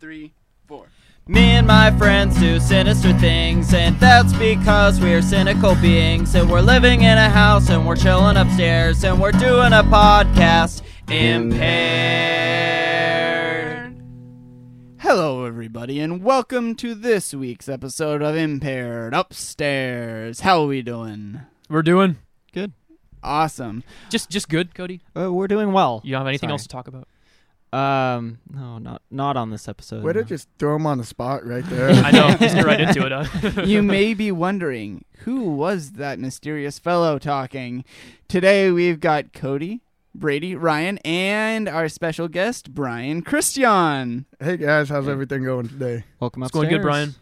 three, four. Me and my friends do sinister things, and that's because we're cynical beings. And we're living in a house, and we're chilling upstairs, and we're doing a podcast. Impaired. Hello, everybody, and welcome to this week's episode of Impaired Upstairs. How are we doing? We're doing good. Awesome. just just good, Cody. Uh, we're doing well. You don't have anything Sorry. else to talk about? Um, no, not not on this episode. Way to just throw him on the spot right there. I know. Just get right into it. Huh? you may be wondering who was that mysterious fellow talking. Today we've got Cody, Brady, Ryan, and our special guest Brian Christian. hey guys, how's everything going today? Welcome It's upstairs. going good, Brian.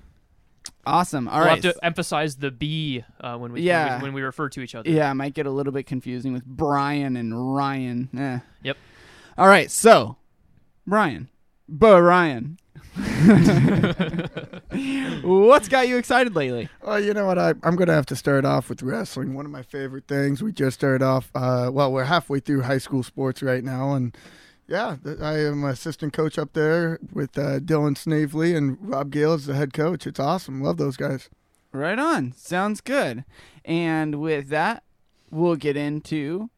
Awesome. All we'll right. have to emphasize the B uh, when we Yeah. when, we when we refer to each other. Yeah, it might get a little bit confusing with Brian and Ryan. Eh. Yep. All right, so Brian, Brian, what's got you excited lately? Well, you know what? I, I'm going to have to start off with wrestling. One of my favorite things. We just started off. Uh, well, we're halfway through high school sports right now, and yeah, I am assistant coach up there with uh, Dylan Snavely and Rob Gale as the head coach. It's awesome. Love those guys. Right on. Sounds good. And with that, we'll get into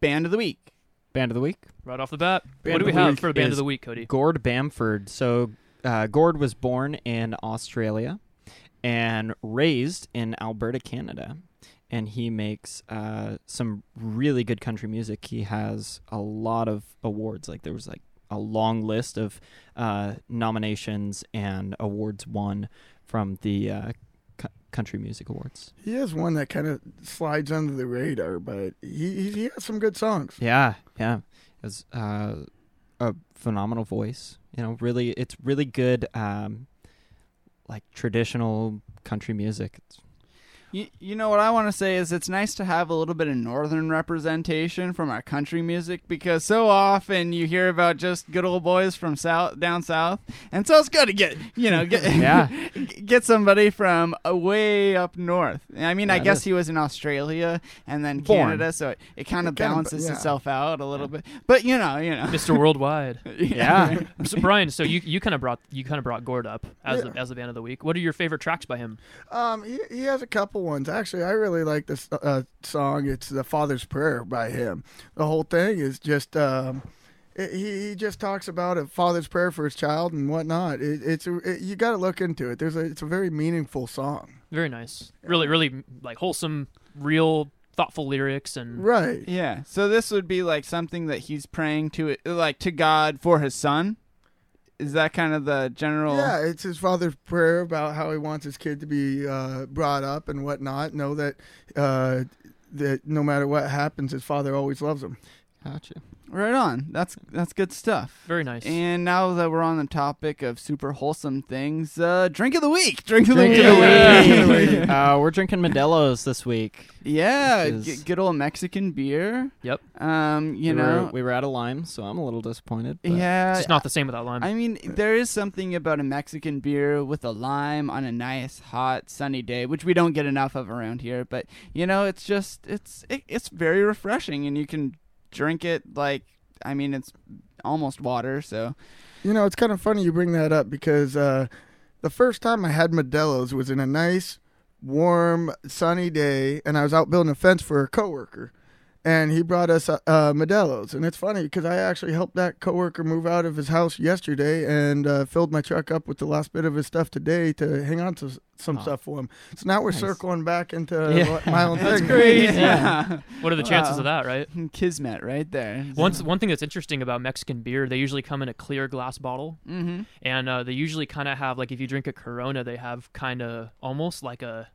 band of the week. Band of the week. Right off the bat, Band what do we have for band of the week, Cody? Gord Bamford. So, uh, Gord was born in Australia and raised in Alberta, Canada. And he makes uh, some really good country music. He has a lot of awards. Like there was like a long list of uh, nominations and awards won from the uh, country music awards. He has one that kind of slides under the radar, but he, he, he has some good songs. Yeah, yeah. It's uh, a phenomenal voice. You know, really, it's really good, um, like traditional country music. It's, You, you know what I want to say is it's nice to have a little bit of northern representation from our country music because so often you hear about just good old boys from south down south, and so it's good to get you know get Yeah. get somebody from uh, way up north. I mean, I Yeah, it guess is. he was in Australia and then Born. Canada, so it, it kind of It kinda- balances yeah. itself out a little bit. But you know, you know, Mr. Worldwide. yeah. so Brian, so you you kind of brought you kind of brought Gord up as Yeah. the, as the band of the week. What are your favorite tracks by him? Um, he, he has a couple ones. Actually, I really like this uh, song. It's the Father's Prayer by him. The whole thing is just um, it, he he just talks about a father's prayer for his child and whatnot. It, it's it, you got to look into it. There's a it's a very meaningful song. Very nice. Really, really like wholesome, real, thoughtful lyrics and Right. Yeah. So this would be like something that he's praying to it, like to God for his son. Is that kind of the general? Yeah, it's his father's prayer about how he wants his kid to be uh, brought up and whatnot. Know that uh, that no matter what happens, his father always loves him. Gotcha. Right on. That's that's good stuff. very nice. And now that we're on the topic of super wholesome things, uh, drink of the week. Drink of Drink the of the week. week. uh, we're drinking Modelo's this week. yeah, is- g- good old Mexican beer. Yep. Um, you we know. were, we were out of lime, so I'm a little disappointed. but- yeah. it's just not the same without lime. I mean, there is something about a Mexican beer with a lime on a nice, hot, sunny day, which we don't get enough of around here. But you know, it's just it's it, it's very refreshing, and you can drink it like I mean, it's almost water. So You know, it's kind of funny you bring that up because uh, the first time I had Modelo's was in a nice, warm, sunny day, and I was out building a fence for a coworker, and he brought us uh, uh, Modelo's, and it's funny because I actually helped that coworker move out of his house yesterday and uh, filled my truck up with the last bit of his stuff today to hang on to some Oh. stuff for him. So now we're Nice. circling back into Yeah. my own that's thing. great. Yeah. what are the chances Wow. of that, right? Kismet, right there. One one thing that's interesting about Mexican beer, they usually come in a clear glass bottle, Mm-hmm. and uh, they usually kind of have like if you drink a Corona, they have kind of almost like a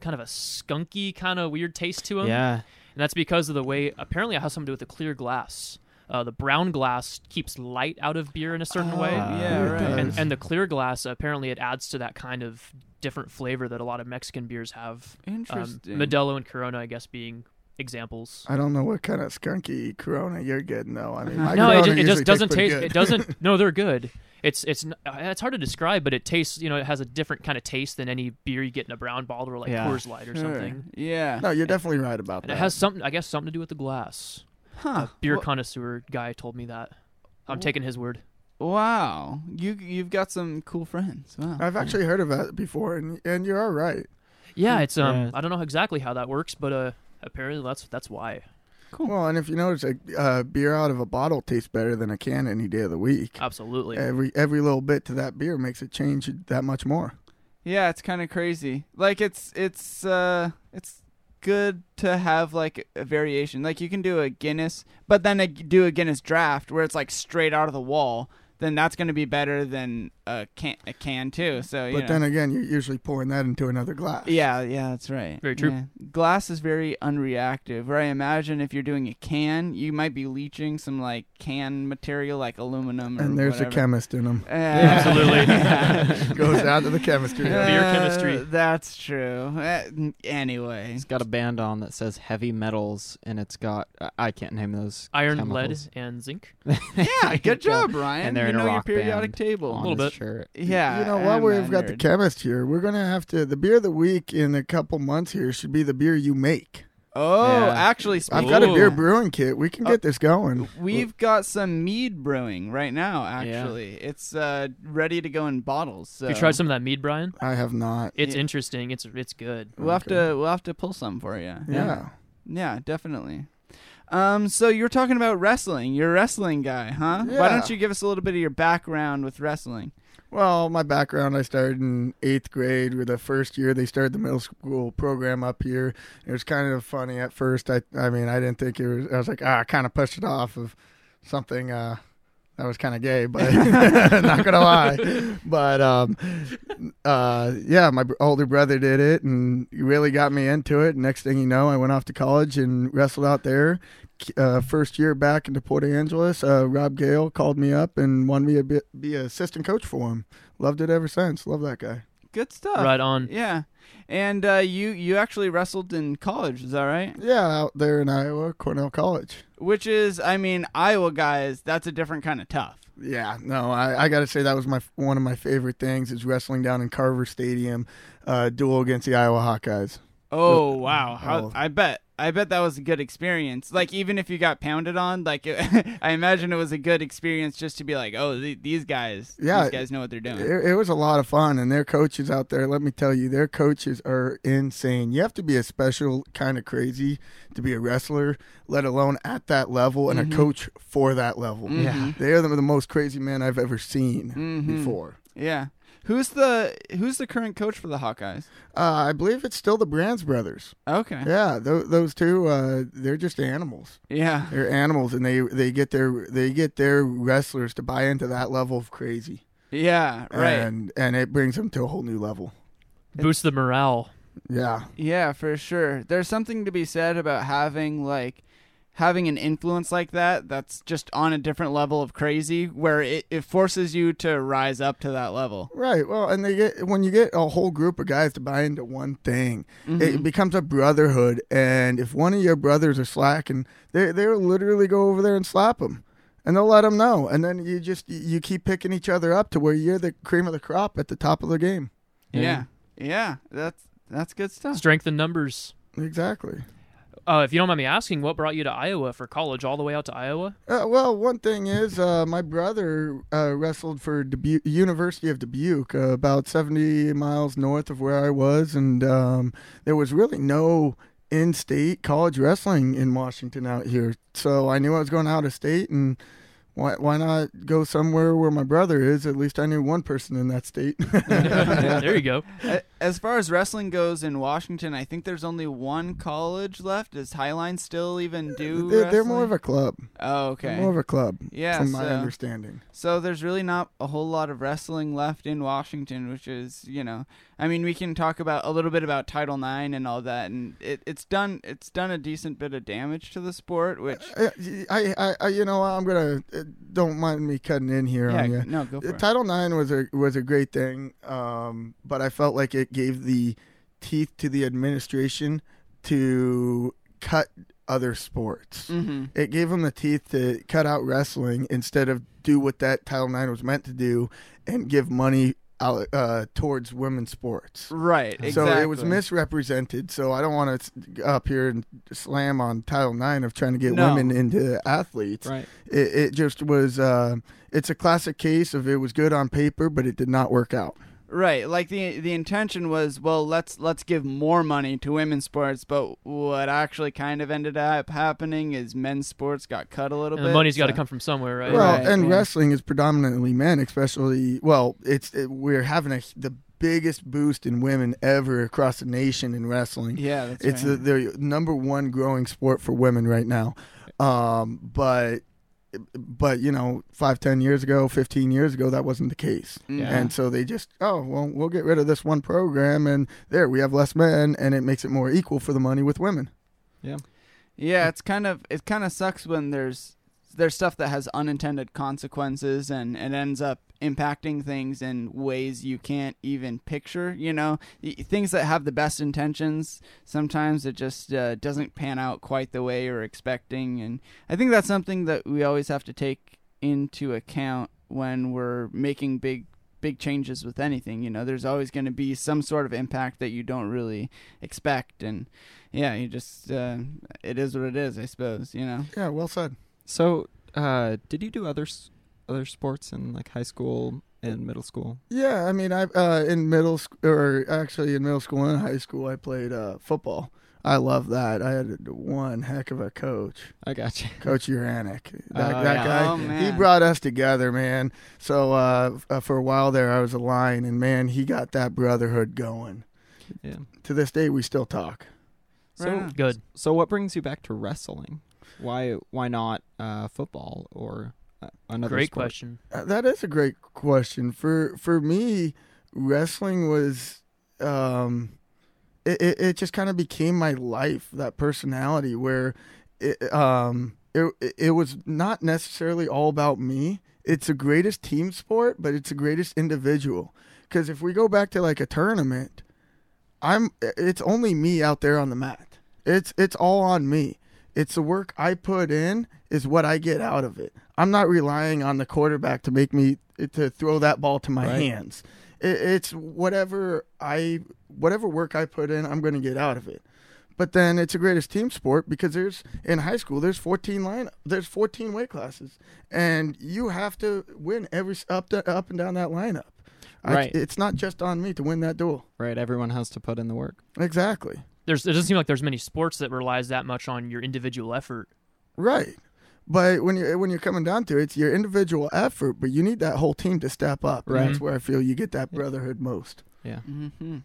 kind of a skunky kind of weird taste to them. yeah. And that's because of the way. Apparently, it has something to do with the clear glass. Uh, the brown glass keeps light out of beer in a certain way, Oh, yeah, right. and and the clear glass apparently it adds to that kind of different flavor that a lot of Mexican beers have. Um, Interesting. Modelo and Corona, I guess, being examples. I don't know what kind of skunky Corona you're getting though. I mean, my no, it, Corona ju- it just doesn't taste. good. It doesn't. No, they're good. It's it's uh, it's hard to describe, but it tastes. You know, it has a different kind of taste than any beer you get in a brown bottle or like Yeah. Coors Light or Sure. something. Yeah. No, you're definitely right about And that. it has something. I guess something to do with the glass. Huh. A beer Well- connoisseur guy told me that. I'm taking his word. Wow, you you've got some cool friends. Wow. I've actually heard of that before, and and you are right. Yeah, it's um. Yeah. I don't know exactly how that works, but uh, apparently that's that's why. Cool. Well, and if you notice, a uh, beer out of a bottle tastes better than a can any day of the week. Absolutely. Every every little bit to that beer makes it change that much more. Yeah, it's kind of crazy. Like it's it's uh it's good to have like a variation. Like you can do a Guinness, but then a, do a Guinness draft where it's like straight out of the wall. Then that's going to be better than a can a can too. So you But know. then again, you're usually pouring that into another glass. Yeah, yeah, that's right. Very true. Yeah. Glass is very unreactive. Where I imagine if you're doing a can, you might be leaching some like can material like aluminum. Or And there's whatever. a chemist in them. Absolutely. Goes down to the chemistry. Yeah. Beer chemistry. Uh, That's true. Uh, anyway, It's got a band on that says heavy metals, and it's got I- I can't name those Iron, chemicals. lead, and zinc. yeah, good job, Ryan. And they're you in a know your periodic band table. on little bit. shirt. Yeah, you know, while I'm we've a got the chemist here, we're gonna have to. The beer of the week in a couple months here should be the beer you make. Oh, Yeah. actually, I've speaking got a beer brewing kit. We can Oh. get this going. We've got some mead brewing right now. Yeah. Actually, it's uh, ready to go in bottles. So You tried some of that mead, Brian? I have not. It's Yeah. interesting. It's it's good. We'll have to we'll have to pull some for you. Yeah. Yeah, definitely. Um, so you're talking about wrestling. You're a wrestling guy, huh? Why don't you give us a little bit of your background with wrestling? Well, my background, I started in eighth grade. With the first year, they started the middle school program up here. It was kind of funny at first. I, I mean, I didn't think it was. I was like, ah, I kind of pushed it off of something uh, that was kind of gay, but not gonna lie. But um, uh, yeah, my older brother did it, and really got me into it. Next thing you know, I went off to college and wrestled out there. Uh, first year back into Port Angeles, uh, Rob Gale called me up and wanted me to be, be an assistant coach for him. Loved it ever since. Love that guy. Good stuff. Right on. Yeah. And uh, you you actually wrestled in college, is that right? Yeah, out there in Iowa, Cornell College. Which is, I mean, Iowa guys, that's a different kind of tough. Yeah, no, I, I got to say that was my one of my favorite things is wrestling down in Carver Stadium, uh, duel against the Iowa Hawkeyes. Oh wow! How. I bet I bet that was a good experience. Like even if you got pounded on, like I imagine it was a good experience just to be like, oh, th- these guys, Yeah. these guys know what they're doing. It, it was a lot of fun, and their coaches out there. Let me tell you, their coaches are insane. You have to be a special kind of crazy to be a wrestler, let alone at that level and Mhm. a coach for that level. Mhm. They are the, the most crazy men I've ever seen Mhm. before. Yeah. Who's the Who's the current coach for the Hawkeyes? Uh, I believe it's still the Brands brothers. Okay. Yeah, th- those two, uh, they're just animals. Yeah. They're animals, and they they get their they get their wrestlers to buy into that level of crazy, Yeah. Right. and and it brings them to a whole new level. Boost the morale. Yeah, Yeah, for sure. There's something to be said about having like having an influence like that that's just on a different level of crazy where it, it forces you to rise up to that level. right. Well, and they get when you get a whole group of guys to buy into one thing, Mhm. it becomes a brotherhood. And if one of your brothers are slacking, they they'll literally go over there and slap them. And they'll let them know, and then you just you keep picking each other up to where you're the cream of the crop at the top of the game. yeah. Yeah. That's that's good stuff. Strength in numbers. Exactly. Uh, if you don't mind me asking, what brought you to Iowa for college, all the way out to Iowa? Uh, well, one thing is, uh, my brother uh, wrestled for Dubuque, University of Dubuque, uh, about 70 miles north of where I was, and um, there was really no in-state college wrestling in Washington out here. So I knew I was going out of state, and why why not go somewhere where my brother is? At least I knew one person in that state. there you go. As far as wrestling goes in Washington, I think there's only one college left. Does Highline still even do? they're, they're more of a club. Oh, They're okay. More of a club, Yeah, from my understanding. So there's really not a whole lot of wrestling left in Washington, which is, you know, I mean, we can talk about a little bit about Title IX and all that, and it, it's done it's done a decent bit of damage to the sport, which Uh, I, I, I, you know, I'm gonna uh, don't mind me cutting in here yeah, on you. no, go for Uh, it. Title IX was a was a great thing, um, but I felt like it gave the teeth to the administration to cut other sports. Mm-hmm. It gave them the teeth to cut out wrestling instead of do what that Title IX was meant to do and give money out, uh, towards women's sports. Right. Exactly. So it was misrepresented. So I don't want to up here and slam on Title IX of trying to get No. women into athletes. Right. It, it just was. Uh, it's a classic case of it was good on paper, but it did not work out. Right, like the the intention was, well, let's let's give more money to women's sports, but what actually kind of ended up happening is men's sports got cut a little And bit. the money's got to come from somewhere, right? Well, Right, and yeah. wrestling is predominantly men, especially. Well, it's it, we're having a the biggest boost in women ever across the nation in wrestling. Yeah, that's it's right. the, the number one growing sport for women right now. Um, but but you know, five, ten years ago, fifteen years ago, that wasn't the case. Mm-hmm. Yeah. And so they just, oh well, we'll get rid of this one program, and there we have less men, and it makes it more equal for the money with women. Yeah, yeah, it's kind of it kind of sucks when there's there's stuff that has unintended consequences and it ends up impacting things in ways you can't even picture. You know, things that have the best intentions. Sometimes it just uh, doesn't pan out quite the way you're expecting, and I think that's something that we always have to take into account when we're making big big changes with anything you know there's always going to be some sort of impact that you don't really expect and yeah you just uh, it is what it is i suppose you know Yeah, well said. So, uh, did you do other other sports in like high school and middle school? Yeah, I mean, I uh, in middle school, or actually in middle school and high school, I played uh, football. I love that. I had one heck of a coach, I got you. Coach Uranic. That, Oh, that yeah. guy, Oh, he brought us together, man. So uh, uh, for a while there, I was a lion, and man, he got that brotherhood going. Yeah. To this day, we still talk. So, Right. Good. so what brings you back to wrestling? Why why not uh, football or uh, another Great sport? question. Uh, that is a great question. For for me, wrestling was um it it, it just kind of became my life, that personality where it um it it was not necessarily all about me. It's the greatest team sport, but it's the greatest individual. Cuz if we go back to like a tournament, I'm it's only me out there on the mat. It's it's all on me. It's the work I put in is what I get out of it. I'm not relying on the quarterback to make me to throw that ball to my Right. hands. It, it's whatever I whatever work I put in, I'm going to get out of it. But then it's the greatest team sport because there's in high school there's 14 line there's 14 weight classes and you have to win every up to, up and down that lineup. I- Right. it's not just on me to win that duel. Right, everyone has to put in the work. Exactly. There's it doesn't seem like there's many sports that relies that much on your individual effort. Right. But when you're when you're coming down to it, it's your individual effort, but you need that whole team to step up. And Right. that's where I feel you get that brotherhood most. Yeah. mm-hmm.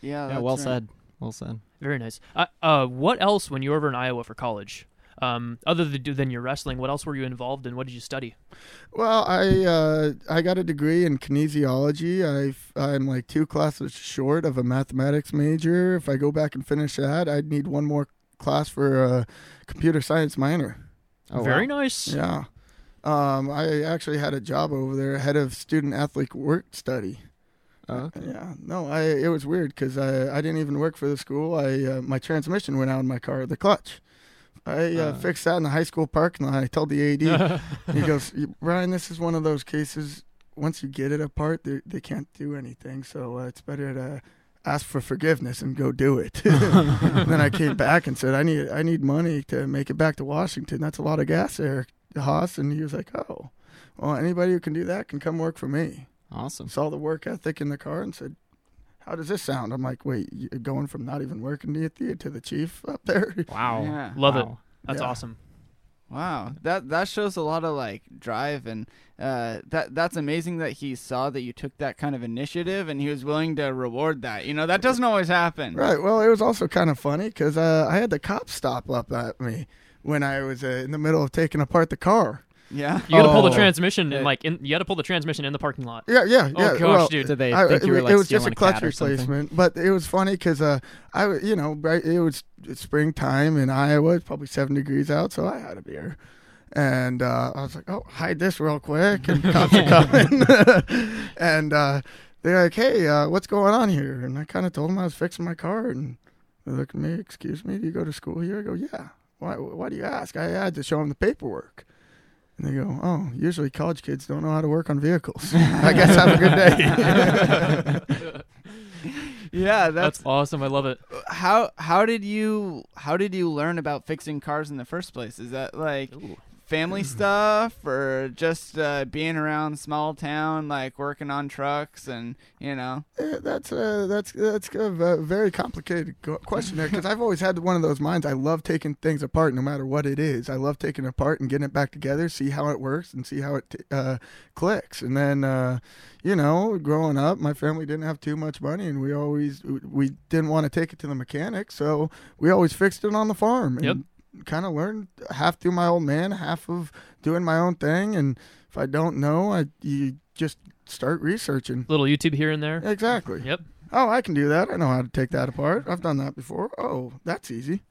yeah yeah, well right. said. Well said. Very nice. Uh, uh, what else when you were over in Iowa for college? Um, other than, your wrestling, what else were you involved in? What did you study? Well, I uh, I got a degree in kinesiology. I I'm like two classes short of a mathematics major. If I go back and finish that, I'd need one more class for a computer science minor. Oh, Very wow. nice. Yeah. Um, I actually had a job over there, head of student athlete work study. Oh, okay. Yeah, no, I it was weird because I I didn't even work for the school. I uh, my transmission went out in my car, the clutch. I uh, Uh. fixed that in the high school parking lot. I told the AD. he goes, Ryan, this is one of those cases. Once you get it apart, they they can't do anything. So uh, it's better to ask for forgiveness and go do it. then I came back and said, I need I need money to make it back to Washington. That's a lot of gas there, Haas. And he was like, Oh, well, anybody who can do that can come work for me awesome. saw the work ethic in the car and said, "How does this sound?" I'm like, "Wait, you're going from not even working to the to the chief up there?" Wow. Yeah. Love it. That's Yeah. awesome. Wow, that that shows a lot of like drive, and uh, that that's amazing that he saw that you took that kind of initiative, and he was willing to reward that. You know, that doesn't always happen. Right. Well, it was also kind of funny because uh, I had the cops stop up at me when I was uh, in the middle of taking apart the car. Yeah. You got to pull the Oh. transmission in Uh, like in, you got to pull the transmission in the parking lot. Yeah, yeah, yeah. Oh gosh, well, dude. Did they I- think you were it, like it was just stealing a clutch cat or something? replacement, but it was funny because uh, I, w- you know, right, it was springtime in Iowa, it's probably seven degrees out, so I had a beer, and uh, I was like, "Oh, hide this real quick," and cops are coming, and uh, they're like, "Hey, uh, what's going on here?" And I kind of told them I was fixing my car, and they look at me, "Excuse me, do you go to school here?" I go, "Yeah." Why? Why do you ask? I had to show them the paperwork. And they go, "Oh, usually college kids don't know how to work on vehicles. I guess have a good day." Yeah, that's, That's awesome. I love it. how how did you how did you learn about fixing cars in the first place? Is that like family stuff or just uh, being around small town like working on trucks and you know Eh, that's a that's that's a v- very complicated question there because I've always had one of those minds. I love taking things apart, no matter what it is. I love taking it apart and getting it back together, see how it works, and see how it t- uh, clicks. And then, uh, you know, growing up, my family didn't have too much money, and we always we didn't want to take it to the mechanic, so we always fixed it on the farm. And Yep. Kind of learned half through my old man, half of doing my own thing. And if I don't know, I you just start researching. Little YouTube here and there. Exactly. Yep. Oh, I can do that. I know how to take that apart. I've done that before. Oh, that's easy.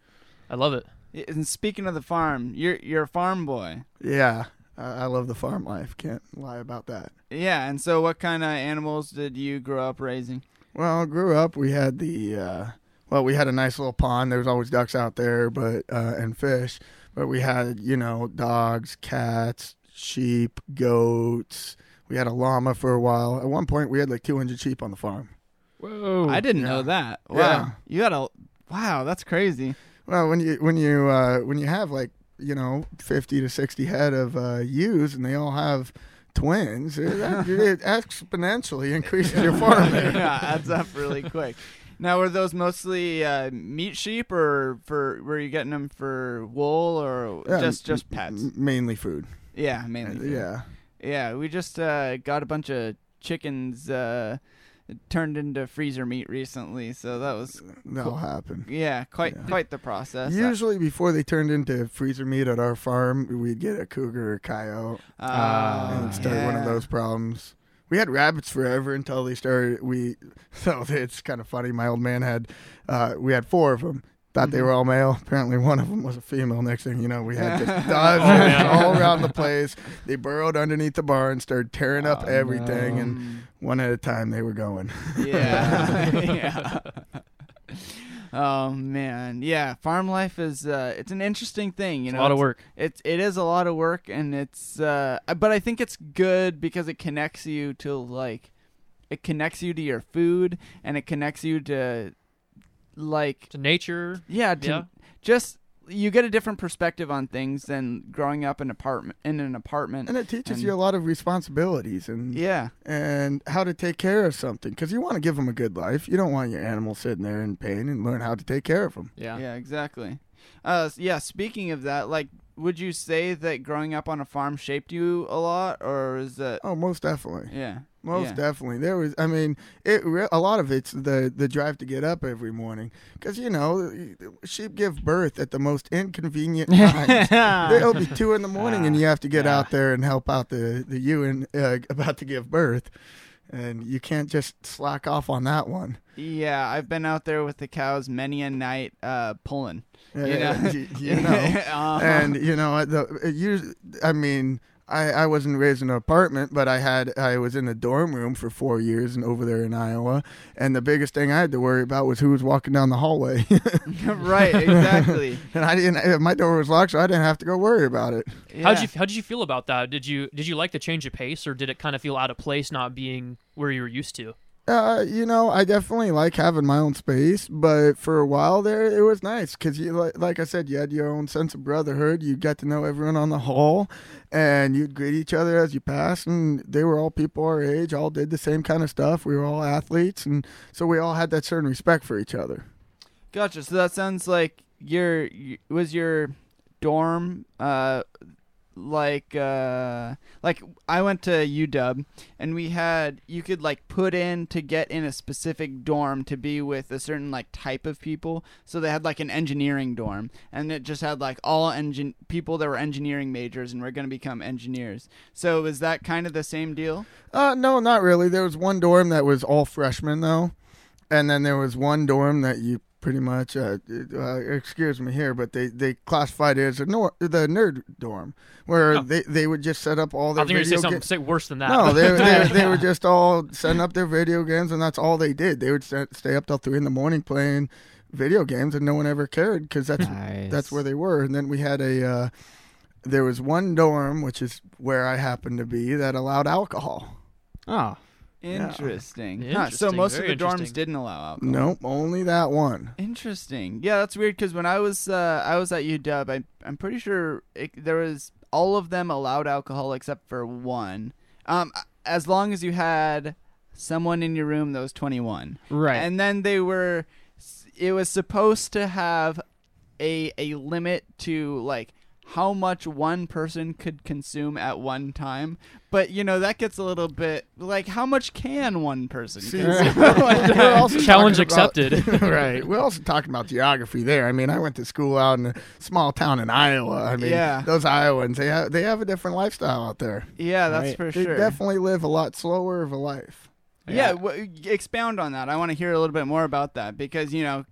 I love it. and speaking of the farm you're you're a farm boy Yeah, I, I love the farm life. Can't lie about that. yeah and so what kind of animals did you grow up raising Well, I grew up. We had the uh, well, we had a nice little pond. There was always ducks out there, but uh, and fish. But we had you know dogs, cats, sheep, goats. We had a llama for a while. At one point, we had like 200 sheep on the farm. Whoa. i didn't yeah. know that wow Yeah. you got a wow that's crazy Well, when you when you uh, when you have like you know 50 to 60 head of uh, ewes and they all have twins, it, it exponentially increases your farm. there. yeah adds up really quick now were those mostly uh, meat sheep or for were you getting them for wool or Yeah, just just pets m- mainly food. yeah mainly food. Yeah. Yeah, we just uh, got a bunch of chickens uh, turned into freezer meat recently, so that was That'll Cool. happen. yeah, quite Yeah. quite the process. Usually, before they turned into freezer meat at our farm, we'd get a cougar or coyote uh, and start one of those problems. We had rabbits forever until they started. We so it's kind of funny. My old man had uh, we had four of them. Thought they Mhm. were all male. Apparently, one of them was a female. Next thing you know, we had just Oh, dozens man. all around the place. They burrowed underneath the barn, started tearing up Oh, everything, no. and one at a time they were going. yeah, yeah. Oh man, yeah. Farm life is uh, it's an interesting thing. You It's know, a lot of work. It's it is a lot of work, and it's uh, but I think it's good because it connects you to like, it connects you to your food, and it connects you to like To nature. yeah, to, Yeah. just you get a different perspective on things than growing up in apartment in an apartment. And it teaches And- you a lot of responsibilities and yeah, and how to take care of something because you want to give them a good life. You don't want your animal sitting there in pain and learn how to take care of them. Yeah. yeah, exactly. Uh, yeah. Speaking of that, like, would you say that growing up on a farm shaped you a lot, or is that Oh, most definitely, yeah, most yeah. definitely. There was, I mean, it re- a lot of it's the the drive to get up every morning because you know sheep give birth at the most inconvenient times. It'll be two in the morning, and you have to get Yeah. out there and help out the the ewe and, uh, about to give birth, and you can't just slack off on that one. Yeah, I've been out there with the cows many a night, uh, pulling. Uh, You know, you, you know. Uh-huh. and you know the it us- I mean I, I wasn't raised in an apartment, but I had I was in a dorm room for four years and over there in Iowa, and the biggest thing I had to worry about was who was walking down the hallway, right, exactly. and I didn't. My door was locked, so I didn't have to go worry about it. How'd Yeah. you how did you feel about that? Did you did you like the change of pace, or did it kind of feel out of place, not being where you were used to? Uh, you know, I definitely like having my own space, but for a while there, it was nice because you, like, like I said, you had your own sense of brotherhood. You got to know everyone on the hall, and you'd greet each other as you passed. And they were all people our age, all did the same kind of stuff. We were all athletes, and so we all had that certain respect for each other. Gotcha. So that sounds like your was your dorm uh like uh like I went to UW and we had you could like put in to get in a specific dorm to be with a certain like type of people. So they had like an engineering dorm and it just had like all engine people that were engineering majors and were going to become engineers. So was that kind of the same deal? Uh, no, not really. There was one dorm that was all freshmen though, and then there was one dorm that you pretty much uh, uh excuse me here, but they they classified it as a nor- the nerd dorm where Oh. they they would just set up all their. I their think you're gonna say video something games. say worse than that. No, they, they they were just all setting up their video games, and that's all they did. They would st- stay up till three in the morning playing video games, and no one ever cared because that's Nice. that's where they were. And then we had a uh, there was one dorm, which is where I happened to be, that allowed alcohol. Oh, Interesting. Huh, so Interesting, most of very the dorms interesting. didn't allow alcohol. Nope, only that one. Interesting. Yeah, that's weird because when I was uh, I was at UW, I, I'm pretty sure it, there was all of them allowed alcohol except for one. Um, as long as you had someone in your room that was 21, right. and then they were, it was supposed to have a a limit to like how much one person could consume at one time. But you know that gets a little bit like how much can one person See, consume? Challenge talking about- accepted. right. We're also talking about geography there. I mean, I went to school out in a small town in Iowa. I mean, Yeah. those Iowans, they have, they have a different lifestyle out there. yeah, that's Right. for They sure. definitely live a lot slower of a life. Yeah, w- expound on that. I want to hear a little bit more about that because you know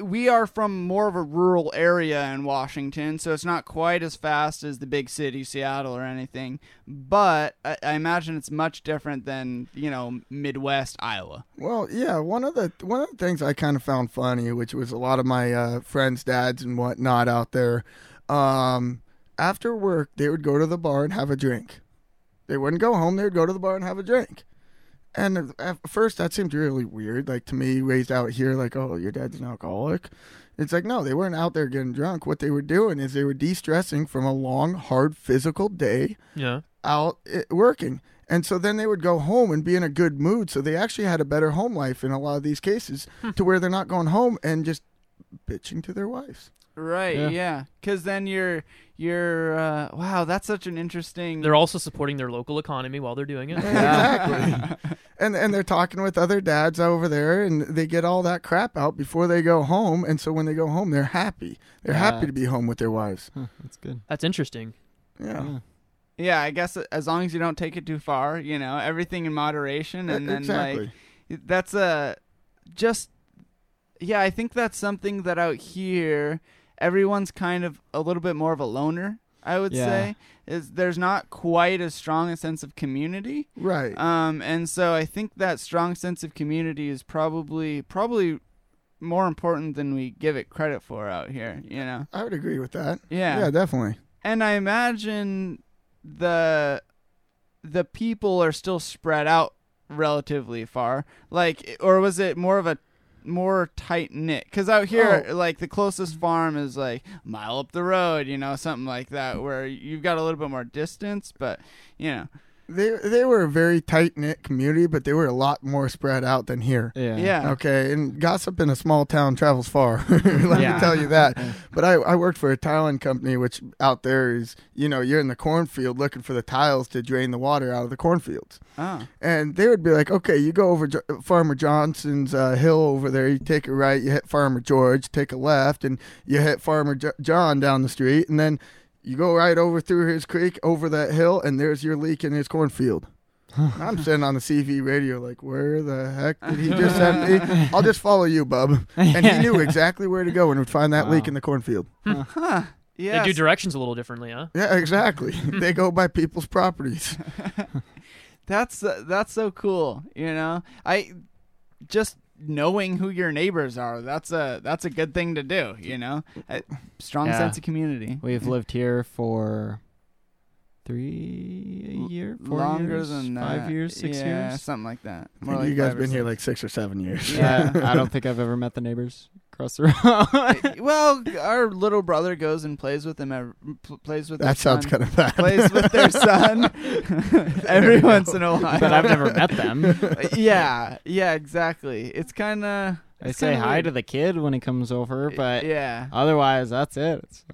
we are from more of a rural area in Washington, so it's not quite as fast as the big city, Seattle, or anything. But I, I imagine it's much different than you know Midwest Iowa. Well, yeah. One of the one of the things I kind of found funny, which was a lot of my uh, friends' dads and whatnot out there, um, after work they would go to the bar and have a drink. They wouldn't go home; they would go to the bar and have a drink. And at first, that seemed really weird. Like to me, raised out here, like, oh, your dad's an alcoholic. It's like no, they weren't out there getting drunk. What they were doing is they were de-stressing from a long, hard physical day yeah. out eh, working. And so then they would go home and be in a good mood. So they actually had a better home life in a lot of these cases to where they're not going home and just bitching to their wives. Right? Yeah. Yeah, because then you're you're uh, wow. That's such an interesting. They're also supporting their local economy while they're doing it. Exactly. and and they're talking with other dads over there and they get all that crap out before they go home. And so when they go home, they're happy. They're happy to be home with their wives. Huh, that's good. That's interesting. Yeah. Yeah. yeah, I guess as long as you don't take it too far, you know, everything in moderation, and then exactly. like that's a just yeah i think that's something that out here everyone's kind of a little bit more of a loner i would Yeah. say is there's not quite as strong a sense of community right. um and so i think that strong sense of community is probably probably more important than we give it credit for out here you know I would agree with that. yeah Yeah, definitely. and I imagine the the people are still spread out relatively far. Like, or was it more of a more tight knit? Because out here, Oh. like the closest farm is like a mile up the road, you know, something like that, where you've got a little bit more distance, but you know, They they were a very tight knit community, but they were a lot more spread out than here. Yeah. yeah, Okay, and gossip in a small town travels far. Let Yeah. me tell you that. But I, I worked for a tiling company, which out there is, you know, you're in the cornfield looking for the tiles to drain the water out of the cornfields. oh, And they would be like, okay, you go over Jo- Farmer Johnson's uh, hill over there, you take a right, you hit Farmer George, take a left, and you hit Farmer Jo- John down the street, and then you go right over through his creek, over that hill, and there's your leak in his cornfield. I'm sitting on the CB radio like, where the heck did he just send me? I'll just follow you, bub. And he knew exactly where to go and would find that leak in the cornfield. huh, yeah. They do directions a little differently, huh? Yeah, exactly. they go by people's properties. That's uh, that's so cool. You know, I just knowing who your neighbors are. That's a that's a good thing to do. You know, a strong Yeah. sense of community. We've lived here for three a year, four longer years, than that. five years, six yeah, years. something like that. More like you guys been here like six or seven years. Yeah. I don't think I've ever met the neighbors across the road. well, our little brother goes and plays with them. ev- pl- Plays with That their sounds son. kind of bad. plays with their son every once in a while. but I've never met them. yeah, yeah, exactly. It's kind of. I say hi to the kid when he comes over, but yeah, otherwise that's it. It's,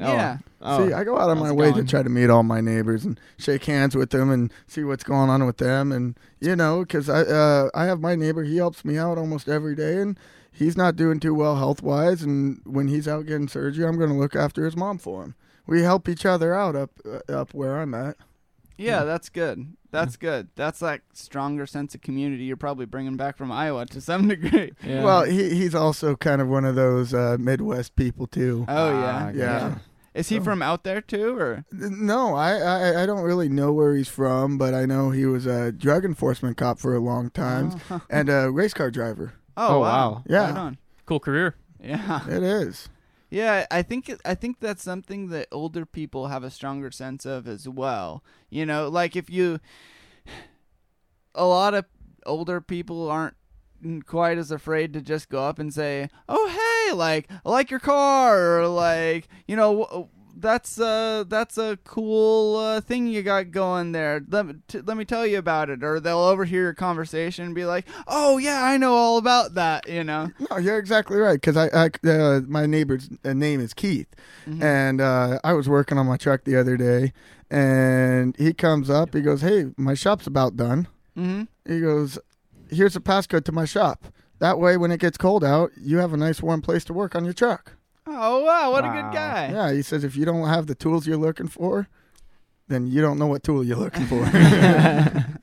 oh, yeah. oh, see, I go out of my way going? to try to meet all my neighbors and shake hands with them and see what's going on with them, and you know, because I uh, I have my neighbor. He helps me out almost every day, and he's not doing too well health wise. And when he's out getting surgery, I'm going to look after his mom for him. We help each other out up uh, up where I'm at. Yeah, that's good. That's good. That's like stronger sense of community you're probably bringing back from Iowa to some degree. yeah. Well, he he's also kind of one of those uh, Midwest people too. Oh Ah, yeah. yeah. Is he So- from out there too, or? No, I, I I don't really know where he's from, but I know he was a drug enforcement cop for a long time Oh, and a race car driver. Oh Oh, wow. wow. Yeah. Right on. Cool career. Yeah. It is. Yeah, I think I think that's something that older people have a stronger sense of as well. You know, like if you a lot of older people aren't quite as afraid to just go up and say, "Oh, hey, like I like your car," or like, you know, "Wh- that's uh that's a cool uh, thing you got going there. Let me, t- let me tell you about it. Or they'll overhear your conversation and be like, "Oh, yeah, I know all about that," you know. No, you're exactly right. Because I, I uh, my neighbor's uh, name is Keith, Mhm. and uh, I was working on my truck the other day, and he comes up. He goes, "Hey, my shop's about done." Mhm. He goes, "Here's a passcode to my shop. That way, when it gets cold out, you have a nice warm place to work on your truck." Oh, wow, what a good guy. Yeah, he says if you don't have the tools you're looking for, then you don't know what tool you're looking for.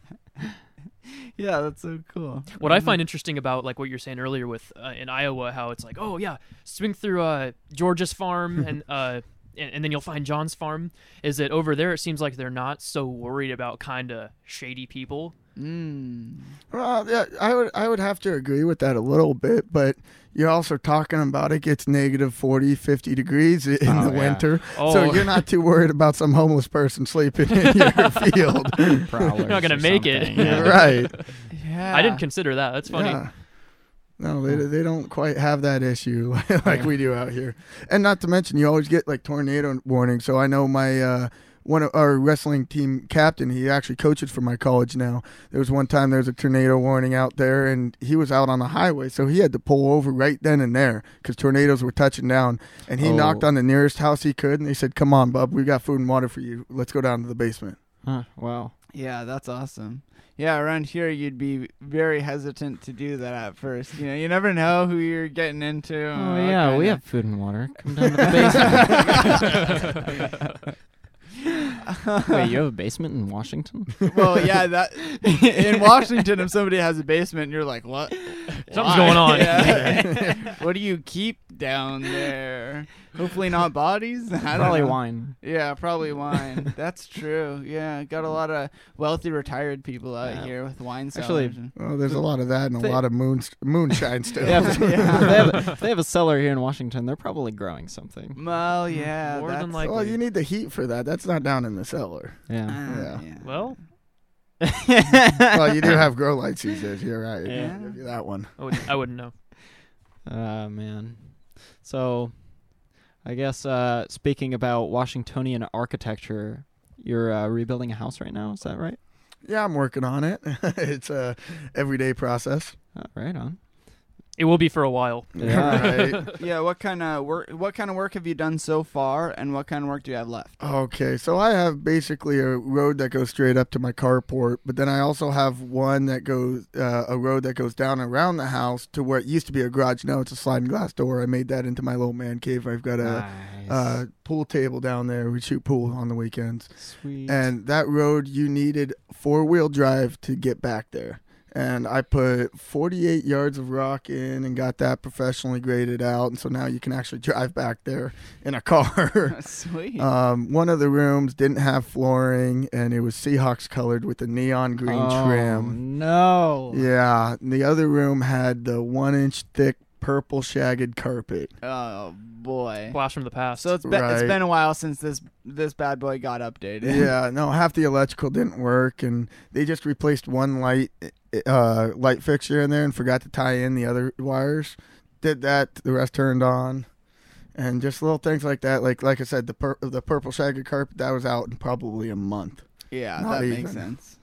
Yeah, that's so cool. What I find interesting about like what you're saying earlier with uh, in Iowa, how it's like, oh yeah, swing through uh, George's farm and uh, and, and then you'll find John's farm. Is that over there? It seems like they're not so worried about kind of shady people. Mm. Well, yeah, I would I would have to agree with that a little bit, but you're also talking about it gets negative 40, 50 degrees in Oh, the yeah. winter. Oh, So you're not too worried about some homeless person sleeping in your field. You're not gonna or make it. yeah. right. Yeah. I didn't consider that. That's funny. Yeah. No, they they don't quite have that issue like we do out here. And not to mention you always get like tornado warnings. So I know my uh one of our wrestling team captain, he actually coaches for my college now. There was one time there was a tornado warning out there, and he was out on the highway, so he had to pull over right then and there because tornadoes were touching down. And he Oh. knocked on the nearest house he could, and they said, "Come on, bub, we got food and water for you. Let's go down to the basement." Huh, wow. Yeah, that's awesome. Yeah, around here you'd be very hesitant to do that at first. You know, you never know who you're getting into. Oh and yeah, we kinda- have food and water. Come down to the basement. Wait, you have a basement in Washington? well, yeah, that in Washington, if somebody has a basement, you're like, what? Something's Why? going on. Yeah. what do you keep down there? Hopefully not bodies. Probably know. wine. Yeah, probably wine. That's true. Yeah, got a lot of wealthy retired people out Yeah. here with wine Actually, cellars. and- Well, there's a lot of that and a They- lot of moon moonshine still. Yeah, if, Yeah. if they have, if they have a cellar here in Washington, they're probably growing something. well, yeah, More than likely. well, you need the heat for that. That's not down in the cellar. Yeah. Ah, Yeah. Well, well, you do have grow lights these days. You're right. Yeah. I'll give you that one. I wouldn't, I wouldn't know. Uh, man. So, I guess uh, speaking about Washingtonian architecture, you're uh, rebuilding a house right now. Is that right? Yeah, I'm working on it. it's a everyday process. Uh, right on. It will be for a while. Yeah. right. yeah, what kind of work? What kind of work have you done so far, and what kind of work do you have left? Okay, so I have basically a road that goes straight up to my carport, but then I also have one that goes uh, a road that goes down around the house to where it used to be a garage. Now it's a sliding glass door. I made that into my little man cave. I've got a nice. uh, pool table down there. We shoot pool on the weekends. Sweet. And that road, you needed four wheel drive to get back there. And I put 48 yards of rock in and got that professionally graded out. And so now you can actually drive back there in a car. Sweet. um, one of the rooms didn't have flooring and it was Seahawks colored with a neon green oh, trim. No. Yeah. The other room had the one inch thick purple shagged carpet. oh boy. Blast from the past. So it's been it's Right. been a while since this this bad boy got updated. yeah, no, half the electrical didn't work, and they just replaced one light uh, light fixture in there and forgot to tie in the other wires. Did that, the rest turned on, and just little things like that. Like like I said, the pur- the purple shaggy carpet that was out in probably a month. Yeah, Not that even. makes sense.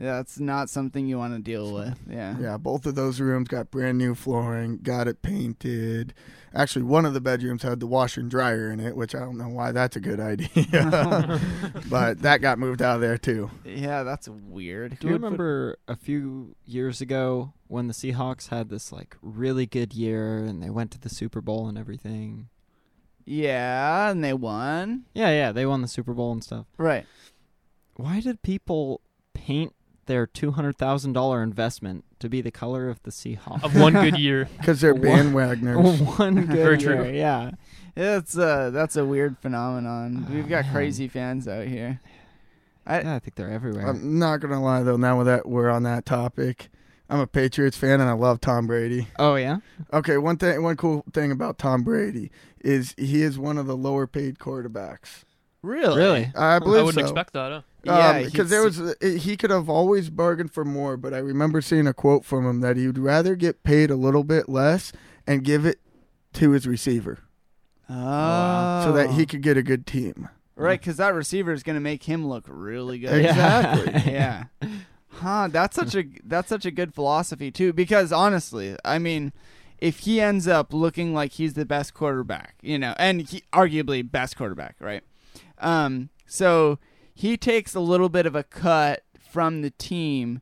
Yeah, that's not something you want to deal with. Yeah. Yeah, both of those rooms got brand new flooring, got it painted. Actually, one of the bedrooms had the washer and dryer in it, which I don't know why that's a good idea. but that got moved out of there too. Yeah, that's weird. Do Who you would put- remember a few years ago when the Seahawks had this like really good year and they went to the Super Bowl and everything? Yeah, and they won. Yeah, yeah, they won the Super Bowl and stuff. Right. Why did people paint their two hundred thousand dollar investment to be the color of the Seahawks? of one good year. Because they're bandwagoners. One good Very year, true. Yeah. It's uh that's a weird phenomenon. Oh, We've got man. crazy fans out here. I yeah, I think they're everywhere. I'm not gonna lie though. Now that we're on that topic, I'm a Patriots fan and I love Tom Brady. Oh yeah. Okay, one thing, one cool thing about Tom Brady is he is one of the lower paid quarterbacks. Really? Really? I believe I wouldn't so. expect that. Huh? Yeah, because he's- there was uh, he could have always bargained for more, but I remember seeing a quote from him that he'd rather get paid a little bit less and give it to his receiver Oh. so that he could get a good team. Right, because that receiver is going to make him look really good. Exactly. yeah. Huh. That's such a that's such a good philosophy too. Because honestly, I mean, if he ends up looking like he's the best quarterback, you know, and he arguably best quarterback, right? Um. So he takes a little bit of a cut from the team,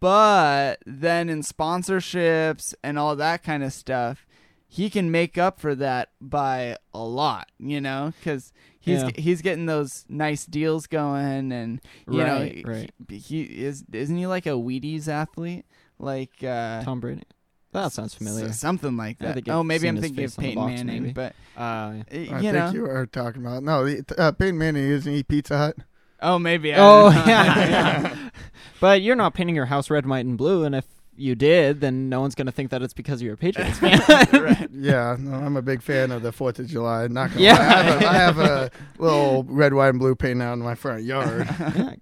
but then in sponsorships and all that kind of stuff, he can make up for that by a lot, you know, because he's Yeah. he's getting those nice deals going, and you Right, know, right. He, he is isn't he like a Wheaties athlete, like uh, Tom Brady. That sounds familiar. s- something like that. think Oh, maybe I'm thinking of face Peyton box, Manning, maybe. but Uh, I you think know, you are talking about no, the- uh, Peyton Manning isn't he Pizza Hut? Oh maybe. I oh don't yeah. but you're not painting your house red, white, and blue, and if you did, then no one's gonna think that it's because you're a Patriots fan. right. Yeah, no, I'm a big fan of the Fourth of July. Not gonna Yeah. lie. I have, a, I have a little red, white, and blue paint out in my front yard. Yeah.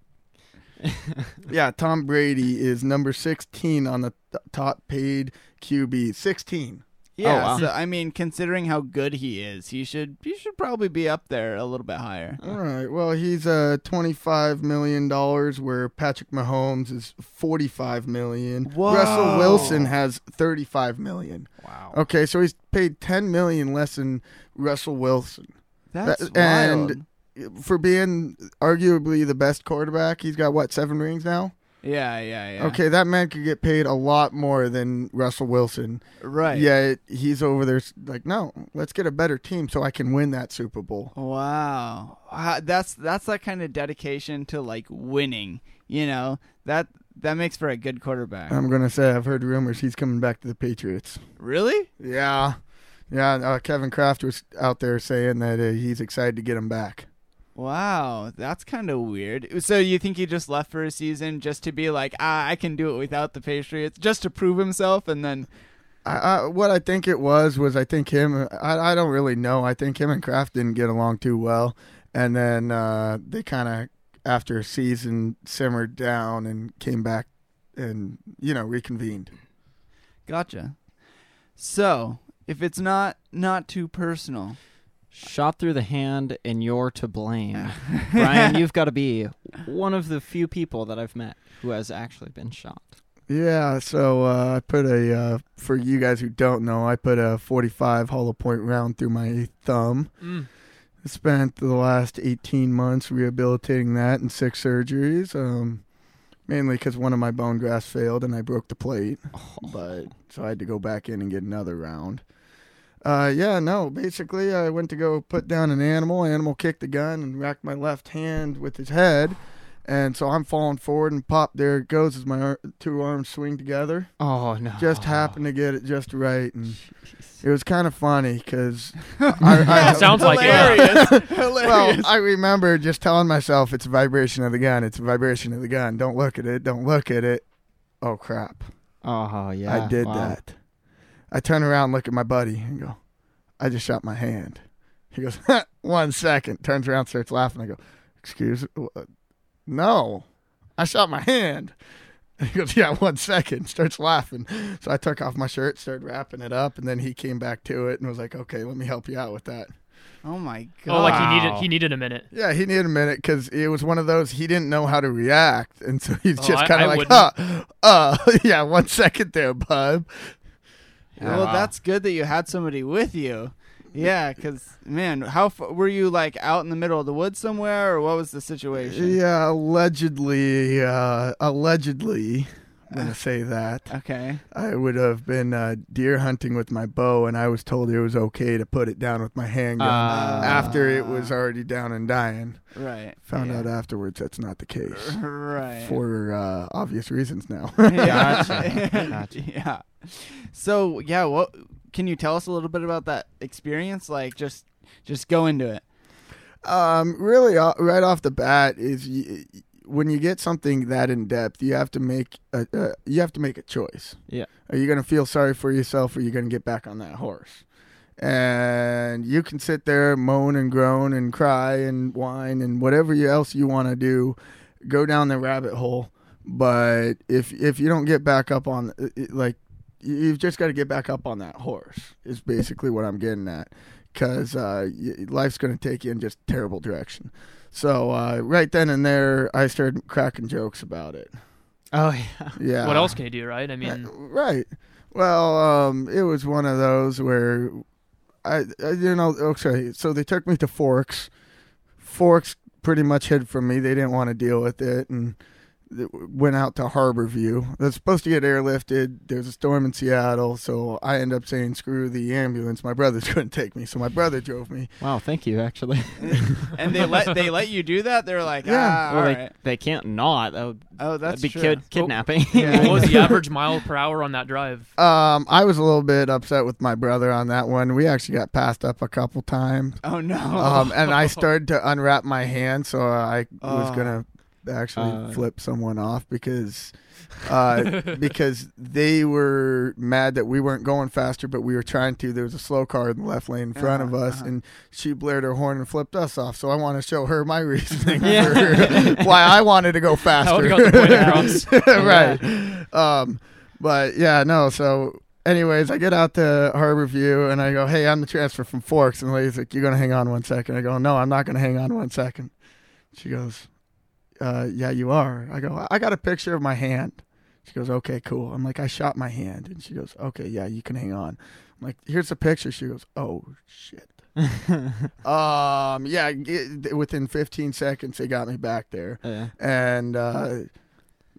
yeah, Tom Brady is number 16 on the th- top paid QB. 16. Yeah, wow. so I mean, considering how good he is, he should he should probably be up there a little bit higher. All right. Well, he's uh 25 million dollars, where Patrick Mahomes is 45 million. Whoa. Russell Wilson has 35 million. wow. Okay, so he's paid 10 million less than Russell Wilson That's That- and- wild. for being arguably the best quarterback. He's got what seven rings now. Yeah, yeah, yeah. Okay, that man could get paid a lot more than Russell Wilson. right. Yet he's over there like, no, let's get a better team so I can win that Super Bowl. Wow. That's that's that kind of dedication to like winning. You know that that makes for a good quarterback. I'm gonna say I've heard rumors he's coming back to the Patriots. really? Yeah, yeah. Uh, Kevin Kraft was out there saying that uh, he's excited to get him back. Wow, that's kind of weird. So you think he just left for a season just to be like, ah, I can do it without the Patriots, just to prove himself, and then I, I, what I think it was was I think him. I, I don't really know. I think him and Kraft didn't get along too well, and then uh, they kind of after a season simmered down and came back and you know reconvened. gotcha. So if it's not not too personal, Shot through the hand, and you're to blame. Brian, you've got to be one of the few people that I've met who has actually been shot. Yeah, so uh, I put a uh, for you guys who don't know, I put a 45 hollow point round through my thumb. Mm. Spent the last 18 months rehabilitating that and six surgeries. Um, mainly because one of my bone grafts failed and I broke the plate, but so I had to go back in and get another round. Uh, yeah, no. Basically, I went to go put down an animal. Animal kicked the gun and racked my left hand with his head, and so I'm falling forward and pop. There it goes as my ar- two arms swing together. Oh no! Just happened to get it just right, and it was kind of funny because It sounds like it. hilarious, well. I remember just telling myself it's a vibration of the gun. It's a vibration of the gun. Don't look at it. Don't look at it. Oh crap! Oh yeah. I did wow. that. I turn around, and look at my buddy, and go, "I just shot my hand." He goes, one second. Turns around, starts laughing. I go, "Excuse? What? No, I shot my hand." And he goes, "Yeah, one second. Starts laughing. So I took off my shirt, started wrapping it up, and then he came back to it and was like, "Okay, let me help you out with that." oh my god. Oh, like he needed he needed a minute. Yeah, he needed a minute because it was one of those he didn't know how to react, and so he's Oh, just kind of like, wouldn't. "Uh, uh, yeah, one second there, bub." Well, that's good that you had somebody with you. Yeah, because man, how f- were you like out in the middle of the woods somewhere, or what was the situation? Yeah, allegedly, uh, allegedly, I'm gonna say that Okay. I would have been uh, deer hunting with my bow, and I was told it was okay to put it down with my handgun Ah. after it was already down and dying. Right. Found yeah. out afterwards that's not the case Right. for uh, obvious reasons now. Gotcha. Gotcha. yeah. So yeah, what can you tell us a little bit about that experience? Like, just just go into it. Um, really, uh, right off the bat is y- when you get something that in depth, you have to make a uh, you have to make a choice. Yeah. Are you going to feel sorry for yourself, or are you going to get back on that horse? And you can sit there, moan and groan and cry and whine and whatever else you want to do, go down the rabbit hole. But if if you don't get back up on like you- you've just got to get back up on that horse is basically what I'm getting at because uh, life's going to take you in just terrible direction. So uh, right then and there, I started cracking jokes about it. Oh yeah. Yeah. What else can you do, right? I mean, Uh, right. Well, um, it was one of those where I, I, you know, okay. So they took me to Forks. Forks pretty much hid from me. They didn't want to deal with it, and th- went out to Harborview. That's supposed to get airlifted. There's a storm in Seattle, so I end up saying screw the ambulance. My brothers couldn't take me, so my brother drove me. Wow. Thank you. Actually. and they let they let you do that. They're like, Yeah. ah, well, all they, right. they can't not. That would Oh, that's that'd be true. kid- kidnapping. Yeah. what was the average mile per hour on that drive? Um, I was a little bit upset with my brother on that one. We actually got passed up a couple times. Oh no. um, and I started to unwrap my hand, so I was Oh. gonna actually Uh. flip someone off because uh, because they were mad that we weren't going faster, but we were trying to. There was a slow car in the left lane in front of Uh-huh, us, uh-huh. and she blared her horn and flipped us off. So I want to show her my reasoning Yeah. for why I wanted to go faster. would've got the point across. right. Um, but yeah, no. So, anyways, I get out to Harborview and I go, "Hey, I'm the transfer from Forks." And the lady's like, "You're gonna hang on one second. I go, "No, I'm not gonna hang on one second. She goes, uh, "Yeah, you are." I go, "I got a picture of my hand." She goes, "Okay, cool." I'm like, "I shot my hand," and she goes, "Okay, yeah, you can hang on." I'm like, "Here's a picture." She goes, "Oh shit." Um, yeah, g- within 15 seconds, they got me back there. Yeah. And uh,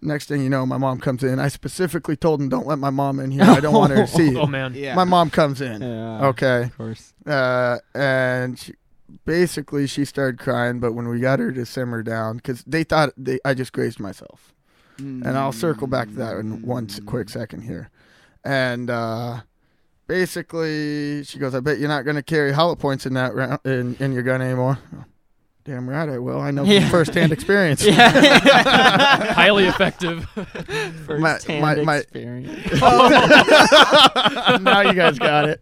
next thing you know, my mom comes in. I specifically told him, "Don't let my mom in here. I don't want her to see Oh you." man. yeah. My mom comes in. Yeah. Okay, Of course. uh, and she, basically she started crying. But when we got her to simmer down, because they thought they, I just grazed myself, and I'll circle back to that in one quick second here. And uh, basically, she goes, "I bet you're not going to carry hollow points in that round in, in your gun anymore." Damn right I will. I know Yeah. from firsthand experience. Highly effective. My- First-hand my- my- experience. now you guys got it.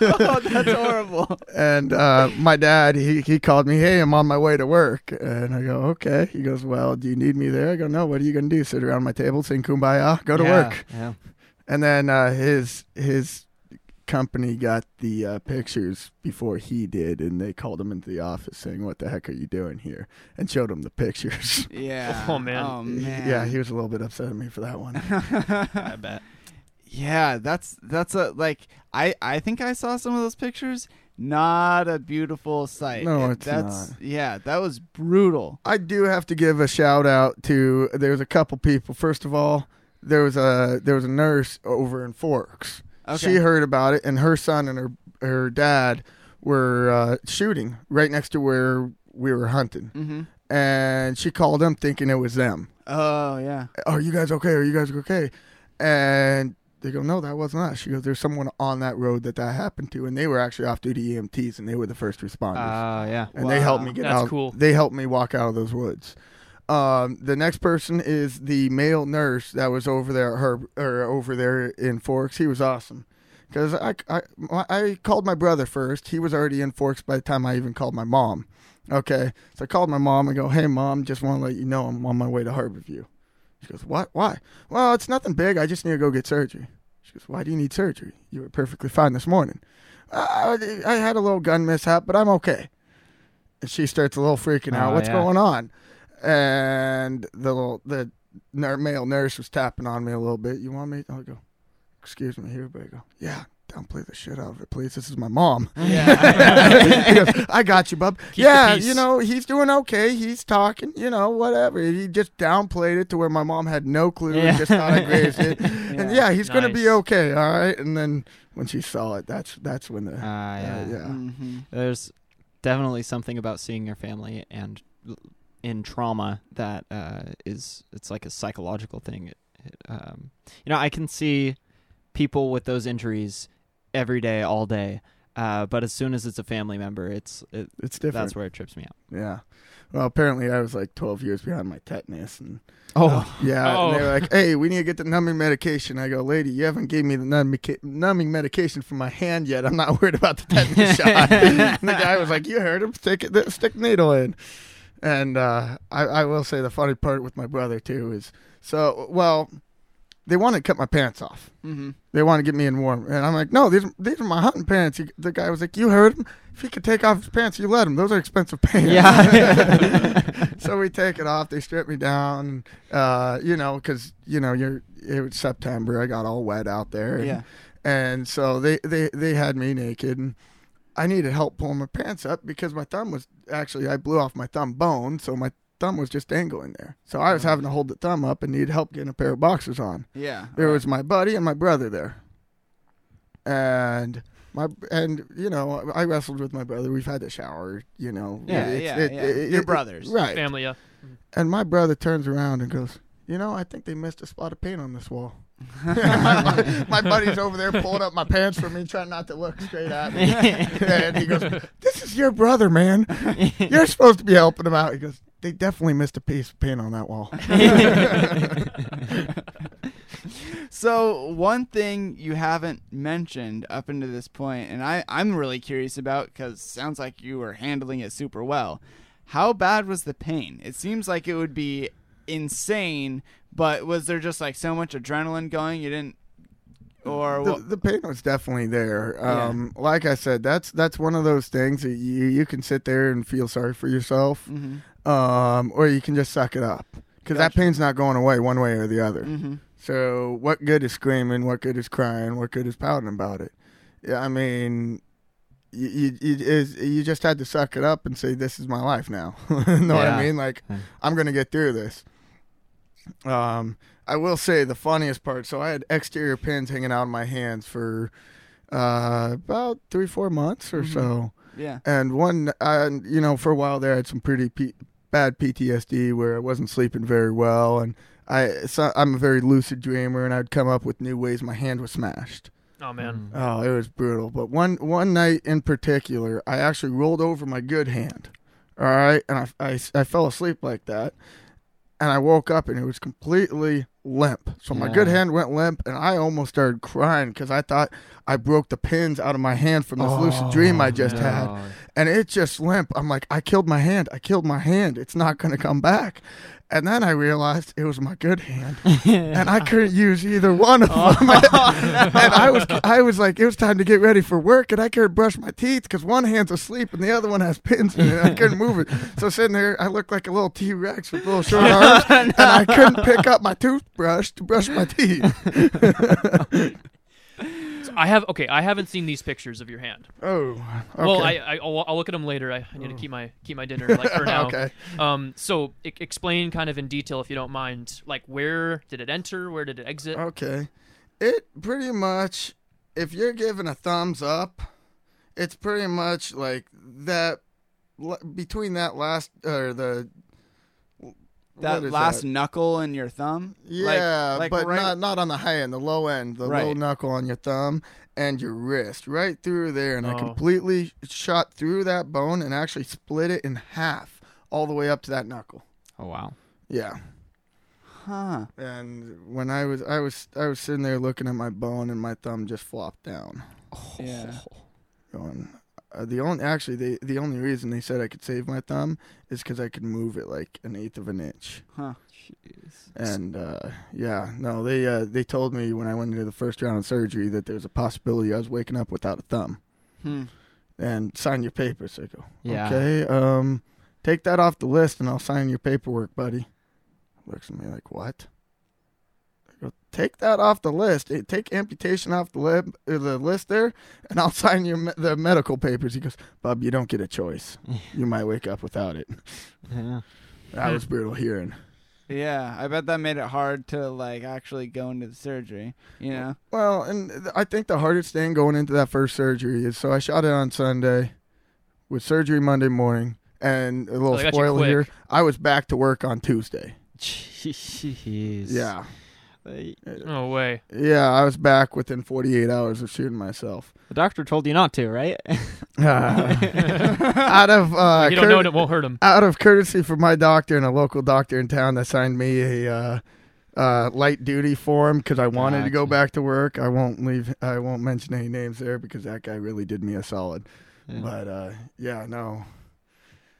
oh, that's horrible. And uh, my dad, he, he called me, hey, I'm on my way to work. And I go, okay. He goes, well, do you need me there? I go, no, what are you going to do? Sit around my table, sing kumbaya, go to Yeah, work. Yeah. And then uh, his his company got the uh, pictures before he did, and they called him into the office saying, what the heck are you doing here? And showed him the pictures. Yeah. Oh, man. Oh man. yeah, he was a little bit upset at me for that one. I bet. Yeah, that's that's a like I I think I saw some of those pictures. Not a beautiful sight. No, It- it's that's not. yeah, that was brutal. I do have to give a shout out to there's a couple people. First of all, there was a there was a nurse over in Forks. Okay. She heard about it, and her son and her her dad were uh, shooting right next to where we were hunting, mm-hmm. and she called them thinking it was them. Oh yeah. Are you guys okay? Are you guys okay? And they go, no, that wasn't us. She goes, there's someone on that road that that happened to, and they were actually off duty EMTs, and they were the first responders Uh, yeah. and they helped me get That's out. cool. They helped me walk out of those woods. Um, the next person is the male nurse that was over there, at her or over there in Forks. He was awesome because I, I I called my brother first. He was already in Forks by the time I even called my mom. Okay, so I called my mom and go, "Hey, mom, just want to let you know I'm on my way to Harborview." She goes, "What? Why?" Well, it's nothing big. I just need to go get surgery. She goes, "Why do you need surgery? You were perfectly fine this morning." Uh, I had a little gun mishap, but I'm okay. And she starts a little freaking out. Oh, What's yeah. going on? And the little the male nurse was tapping on me a little bit. You want me? I'll go. Excuse me here, but I go. Yeah, downplay the shit out of it, please. This is my mom. Yeah. Goes, I got you, bub. Keep yeah, you know he's doing okay. He's talking. You know, whatever. He just downplayed it to where my mom had no clue Yeah. and just thought I grazed it. And yeah, he's gonna be okay. All right. And then when she saw it, that's that's when the Uh, yeah. uh, yeah. mm-hmm. There's definitely something about seeing your family and l- in trauma that uh, is it's like a psychological thing. It, it, um, you know, I can see people with those injuries every day, all day, Uh, but as soon as it's a family member, it's it, It's different. that's where it trips me out. Yeah. Well, apparently I was like 12 years behind my tetanus, and Oh, yeah, Oh. and they were like, "Hey, we need to get the numbing medication." I go, "Lady, you haven't gave me the numbing, numbing medication for my hand yet. I'm not worried about the tetanus shot." and the guy was like, "You heard him. Stick it, stick needle in." And uh, I, I will say the funny part with my brother too is so well, they want to cut my pants off. Mm-hmm. They want to get me in warm, and I'm like, "No, these these are my hunting pants." He, the guy was like, "You heard him. If he could take off his pants, you let him. Those are expensive pants." Yeah. so we take it off. They strip me down. Uh, you know, because you know you're it was September. I got all wet out there. And, Yeah. And so they they they had me naked, and I needed help pulling my pants up because my thumb was actually I blew off my thumb bone, so my thumb was just dangling there. So I was having to hold the thumb up and needed help getting a pair of boxers on. Yeah. There right. was my buddy and my brother there, and my and you know I wrestled with my brother. We've had to shower. You know. Yeah, It's- yeah, it- yeah. it- Your it- brothers. right? Family, yeah. And my brother turns around and goes, "You know, I think they missed a spot of paint on this wall." My, my buddy's over there pulling up my pants for me, trying not to look straight at me. and he goes, "This is your brother, man. You're supposed to be helping him out." He goes, "They definitely missed a piece of paint on that wall." So one thing you haven't mentioned up until this point, and I, I'm really curious about because sounds like you were handling it super well. How bad was the pain? It seems like it would be insane, but was there just like so much adrenaline going you didn't, or the, what? the pain was definitely there. Um, Like I said, that's that's one of those things that you you can sit there and feel sorry for yourself, Mm-hmm. um, or you can just suck it up because that pain's not going away one way or the other. Mm-hmm. So what good is screaming? What good is crying? What good is pouting about it? Yeah, I mean, you you, you, is, you just had to suck it up and say, "This is my life now." You know what I mean? Like, I'm gonna get through this. Um, I will say the funniest part. So I had exterior pins hanging out in my hands for uh, about three, four months or Mhm. so. Yeah. And one, uh, you know, for a while there, I had some pretty P- bad PTSD where I wasn't sleeping very well, and I, so I'm a very lucid dreamer, and I'd come up with new ways my hand was smashed. Oh man. Oh, it was brutal. But one one night in particular, I actually rolled over my good hand. All right, and I, I, I fell asleep like that, and I woke up and it was completely limp. So my Yeah. good hand went limp, and I almost started crying because I thought I broke the pins out of my hand from this lucid oh, dream I just had Oh, and it just limp. I'm like, I killed my hand. I killed my hand. It's not going to come back. And then I realized it was my good hand, and I couldn't use either one of oh. them. and I was, I was like, it was time to get ready for work, and I couldn't brush my teeth because one hand's asleep and the other one has pins in it. And I couldn't move it. So sitting there, I looked like a little T Rex with little short arms, and I couldn't pick up my toothbrush to brush my teeth. I have okay. I haven't seen these pictures of your hand. Oh, okay. Well, I, I I'll, I'll look at them later. I, I need to keep my keep my dinner like for now. okay. Um. So e- explain kind of in detail if you don't mind. Like where did it enter? Where did it exit? Okay. It pretty much, if you're giving a thumbs up, it's pretty much like that l- between that last or the That last that? knuckle in your thumb. Yeah, like but right- not not on the high end, the low end, the Right. low knuckle on your thumb and your wrist, right through there, and I Oh. completely shot through that bone and actually split it in half all the way up to that knuckle. oh wow. Yeah. Huh. And when I was I was I was sitting there looking at my bone and my thumb just flopped down. Oh. Yeah. going. Uh, the only actually the the only reason they said I could save my thumb is because I could move it like an eighth of an inch. Huh. Jeez. And uh, yeah, no, they uh, they told me when I went into the first round of surgery that there was a possibility I was waking up without a thumb. Hmm. And sign your papers. I go, Yeah. okay, um, take that off the list and I'll sign your paperwork, buddy. Looks at me like what? I go, take that off the list. Take amputation off the lib, uh, the list there, and I'll sign your me- the medical papers. He goes, Bub, you don't get a choice. You might wake up without it. Yeah. That was brutal hearing. Yeah, I bet that made it hard to like actually go into the surgery. You know. Well, and I think the hardest thing going into that first surgery is so I shot it on Sunday with surgery Monday morning. And a little they spoiler here, I was back to work on Tuesday. Jeez. Yeah. Uh, No way. Yeah, I was back within 48 hours of shooting myself. the doctor told you not to, right? out of uh, you don't know cour- and it won't hurt him. out of courtesy for my doctor and a local doctor in town that signed me a uh, uh, light duty form because I wanted to go back to work. I won't leave. I won't mention any names there because that guy really did me a solid. Yeah. But uh, yeah, no,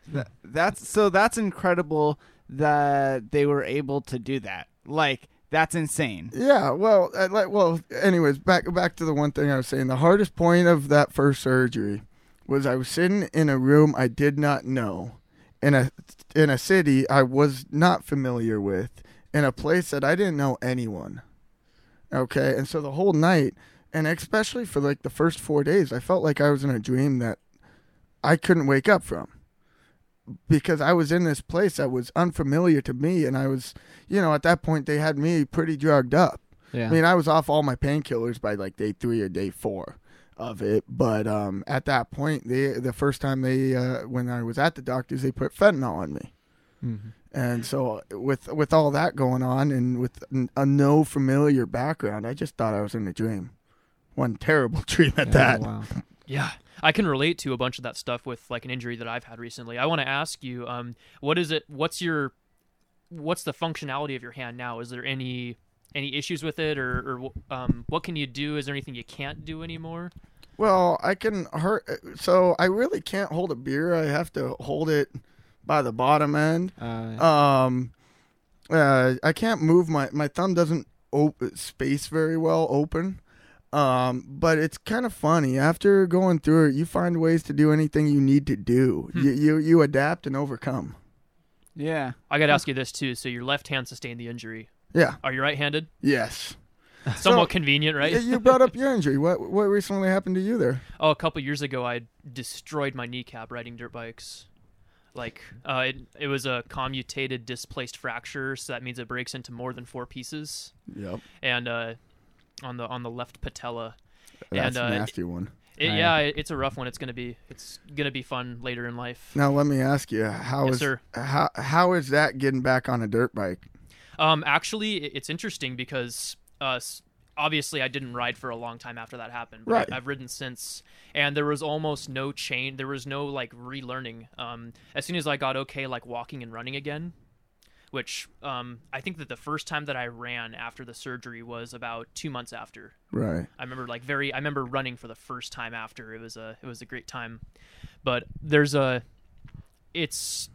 That, that's so that's incredible that they were able to do that. Like that's insane. yeah. Well, uh, like, well. Anyways, back back to the one thing I was saying. The hardest point of that first surgery was I was sitting in a room I did not know, in a in a city I was not familiar with, in a place that I didn't know anyone. Okay, and so the whole night, and especially for like the first four days, I felt like I was in a dream that I couldn't wake up from. Because I was in this place that was unfamiliar to me, and I was, you know, at that point they had me pretty drugged up. yeah. I mean, I was off all my painkillers by like day three or day four of it. But um, at that point, they the first time they uh, when I was at the doctors, they put fentanyl on me, Mhm. and so with with all that going on and with a no familiar background, I just thought I was in a dream. One terrible dream at Yeah, that. Wow. Yeah, I can relate to a bunch of that stuff with like an injury that I've had recently. I want to ask you, um, what is it? What's your, what's the functionality of your hand now? Is there any any issues with it, or, or um, what can you do? Is there anything you can't do anymore? Well, I can hurt. So I really can't hold a beer. I have to hold it by the bottom end. Uh, Um, uh, I can't move my my thumb doesn't op- space very well open. Um, but it's kind of funny. After going through it, you find ways to do anything you need to do. Hmm. You, you you adapt and overcome. Yeah. I got to ask you this too. So your left hand sustained the injury. Yeah. Are you right-handed? Yes. Somewhat convenient, right? Y- You brought up your injury. What what recently happened to you there? Oh, a couple years ago, I destroyed my kneecap riding dirt bikes. Like, uh, it, it was a comminuted displaced fracture, so that means it breaks into more than four pieces. Yep. And uh, on the on the left patella, That's And, uh, a nasty one. it, yeah, it, it's a rough one. It's gonna be it's gonna be fun later in life. Now let me ask you, how Yes, is sir. how how is that getting back on a dirt bike? Um, actually, it's interesting because uh, obviously I didn't ride for a long time after that happened. But Right. I, I've ridden since, and there was almost no chain. There was no like relearning. Um, as soon as I got okay, like walking and running again, which um, I think that the first time that I ran after the surgery was about two months after. Right. I remember like very. I remember running for the first time after. It was a it was a great time, but there's a, it's,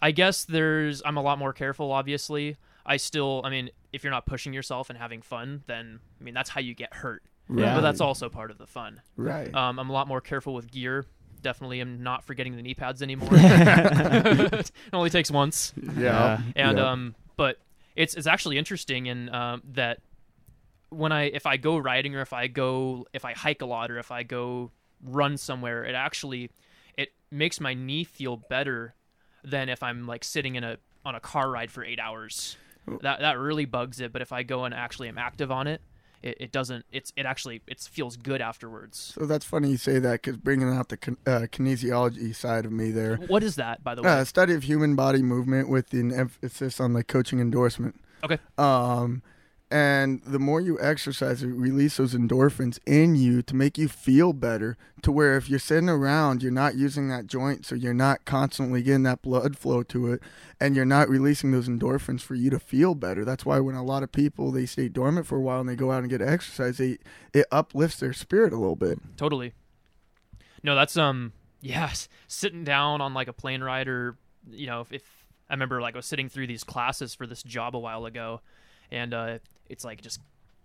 I guess there's. I'm a lot more careful. Obviously, I still. I mean, if you're not pushing yourself and having fun, then I mean that's how you get hurt. Yeah. But that's also part of the fun. Right. Um, I'm a lot more careful with gear. Definitely, am not forgetting the knee pads anymore. it only takes once yeah. and Yeah. um but it's it's actually interesting in um that when i if i go riding or if i go if i hike a lot or if i go run somewhere it actually it makes my knee feel better than if i'm like sitting in a on a car ride for eight hours that that really bugs it but if i go and actually am active on it it, it doesn't it's it actually it feels good afterwards So that's funny you say that because bringing out the kin- uh, kinesiology side of me there. what is that by the way Uh, study of human body movement with an emphasis on like coaching endorsement. Okay. Um, and the more you exercise, it release those endorphins in you to make you feel better. To where if you're sitting around, you're not using that joint, so you're not constantly getting that blood flow to it, and you're not releasing those endorphins for you to feel better. That's why when a lot of people they stay dormant for a while and they go out and get exercise, they it uplifts their spirit a little bit. totally no that's um yes sitting down on like a plane ride or you know if, if i remember like i was sitting through these classes for this job a while ago and uh it's like just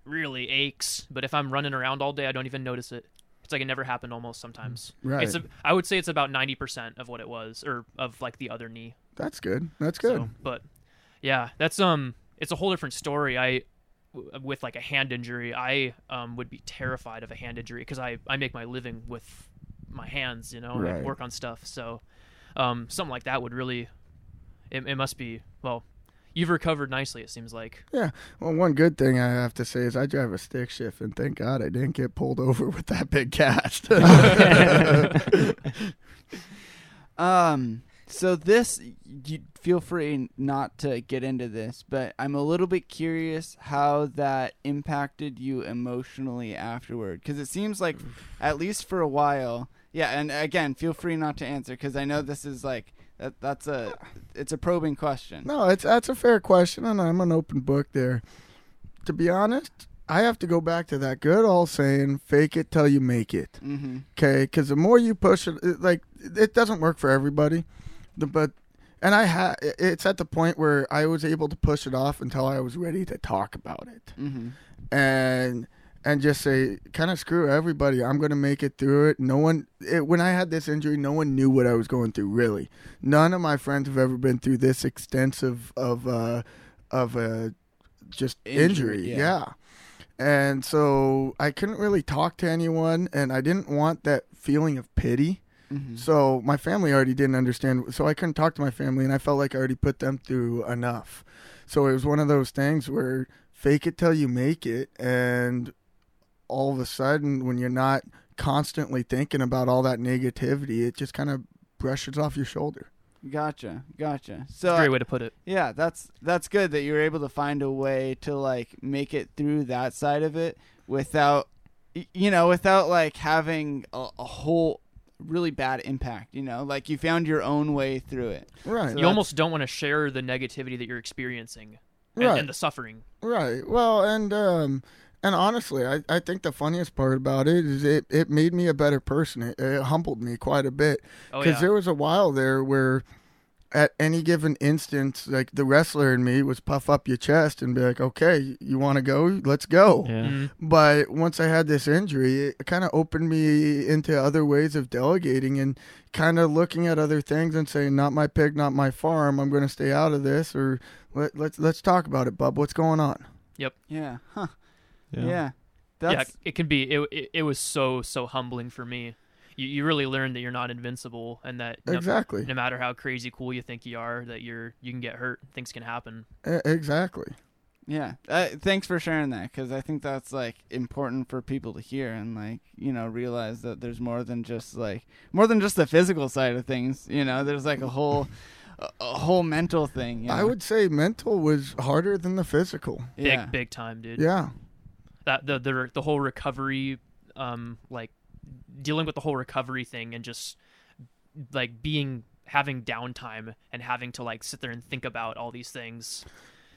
really aches but if i'm running around all day i don't even notice it it's like it never happened almost sometimes Right. it's a, i would say it's about 90% of what it was or of like the other knee That's good. That's good. so, but yeah, that's um, it's a whole different story. I with like a hand injury, I um would be terrified of a hand injury because I I make my living with my hands, you know, and work on stuff. So, um, something like that would really, it, it must be well. You've recovered nicely, it seems like. Yeah. Well, one good thing I have to say is I drive a stick shift, and thank God I didn't get pulled over with that big cast. Um. so this you feel free not to get into this, but I'm a little bit curious how that impacted you emotionally afterward because it seems like at least for a while. Yeah, and again, feel free not to answer because I know this is like that. That's a it's a probing question. No, it's that's a fair question, and I'm an open book there. To be honest, I have to go back to that good old saying, "Fake it till you make it." Mm-hmm. Okay, because the more you push it, it, like it doesn't work for everybody. The, but and I had it's at the point where I was able to push it off until I was ready to talk about it, Mm-hmm. and and just say, kind of screw everybody. I'm gonna make it through it. No one. It, when I had this injury, no one knew what I was going through. Really, none of my friends have ever been through this extensive of uh of a just Injury, injury. yeah. yeah. And so I couldn't really talk to anyone, and I didn't want that feeling of pity. Mm-hmm. So my family already didn't understand. So I couldn't talk to my family, and I felt like I already put them through enough. So it was one of those things where fake it till you make it, and all of a sudden, when you're not constantly thinking about all that negativity, it just kind of brushes off your shoulder. Gotcha, gotcha. So Great way to put it. Yeah, that's that's good that you were able to find a way to like make it through that side of it without you know, without like having a, a whole really bad impact, you know? Like you found your own way through it. Right. So you almost don't want to share the negativity that you're experiencing and, Right. and the suffering. Right. Well, and um, and honestly, I, I think the funniest part about it is it, it made me a better person. It, it humbled me quite a bit Oh because yeah. there was a while there where at any given instance, like the wrestler in me was puff up your chest and be like, okay, you want to go? Let's go. Yeah. Mhm. But once I had this injury, it kind of opened me into other ways of delegating and kind of looking at other things and saying, "Not my pig, not my farm. I'm going to stay out of this." Or let, let's let's talk about it, bub. What's going on? Yep. Yeah. Huh. Yeah. Yeah. yeah, it can be. It, it it was so so humbling for me. You you really learn that you're not invincible and that no, Exactly. no matter how crazy cool you think you are, that you're you can get hurt. Things can happen. Exactly. Yeah. Uh, thanks for sharing that cuz I think that's like important for people to hear and like, you know, realize that there's more than just like more than just the physical side of things, you know. There's like a whole a, a whole mental thing, you I would say mental was harder than the physical. yeah. Big big time, dude. Yeah. That the the the whole recovery, um, like dealing with the whole recovery thing and just like being having downtime and having to like sit there and think about all these things.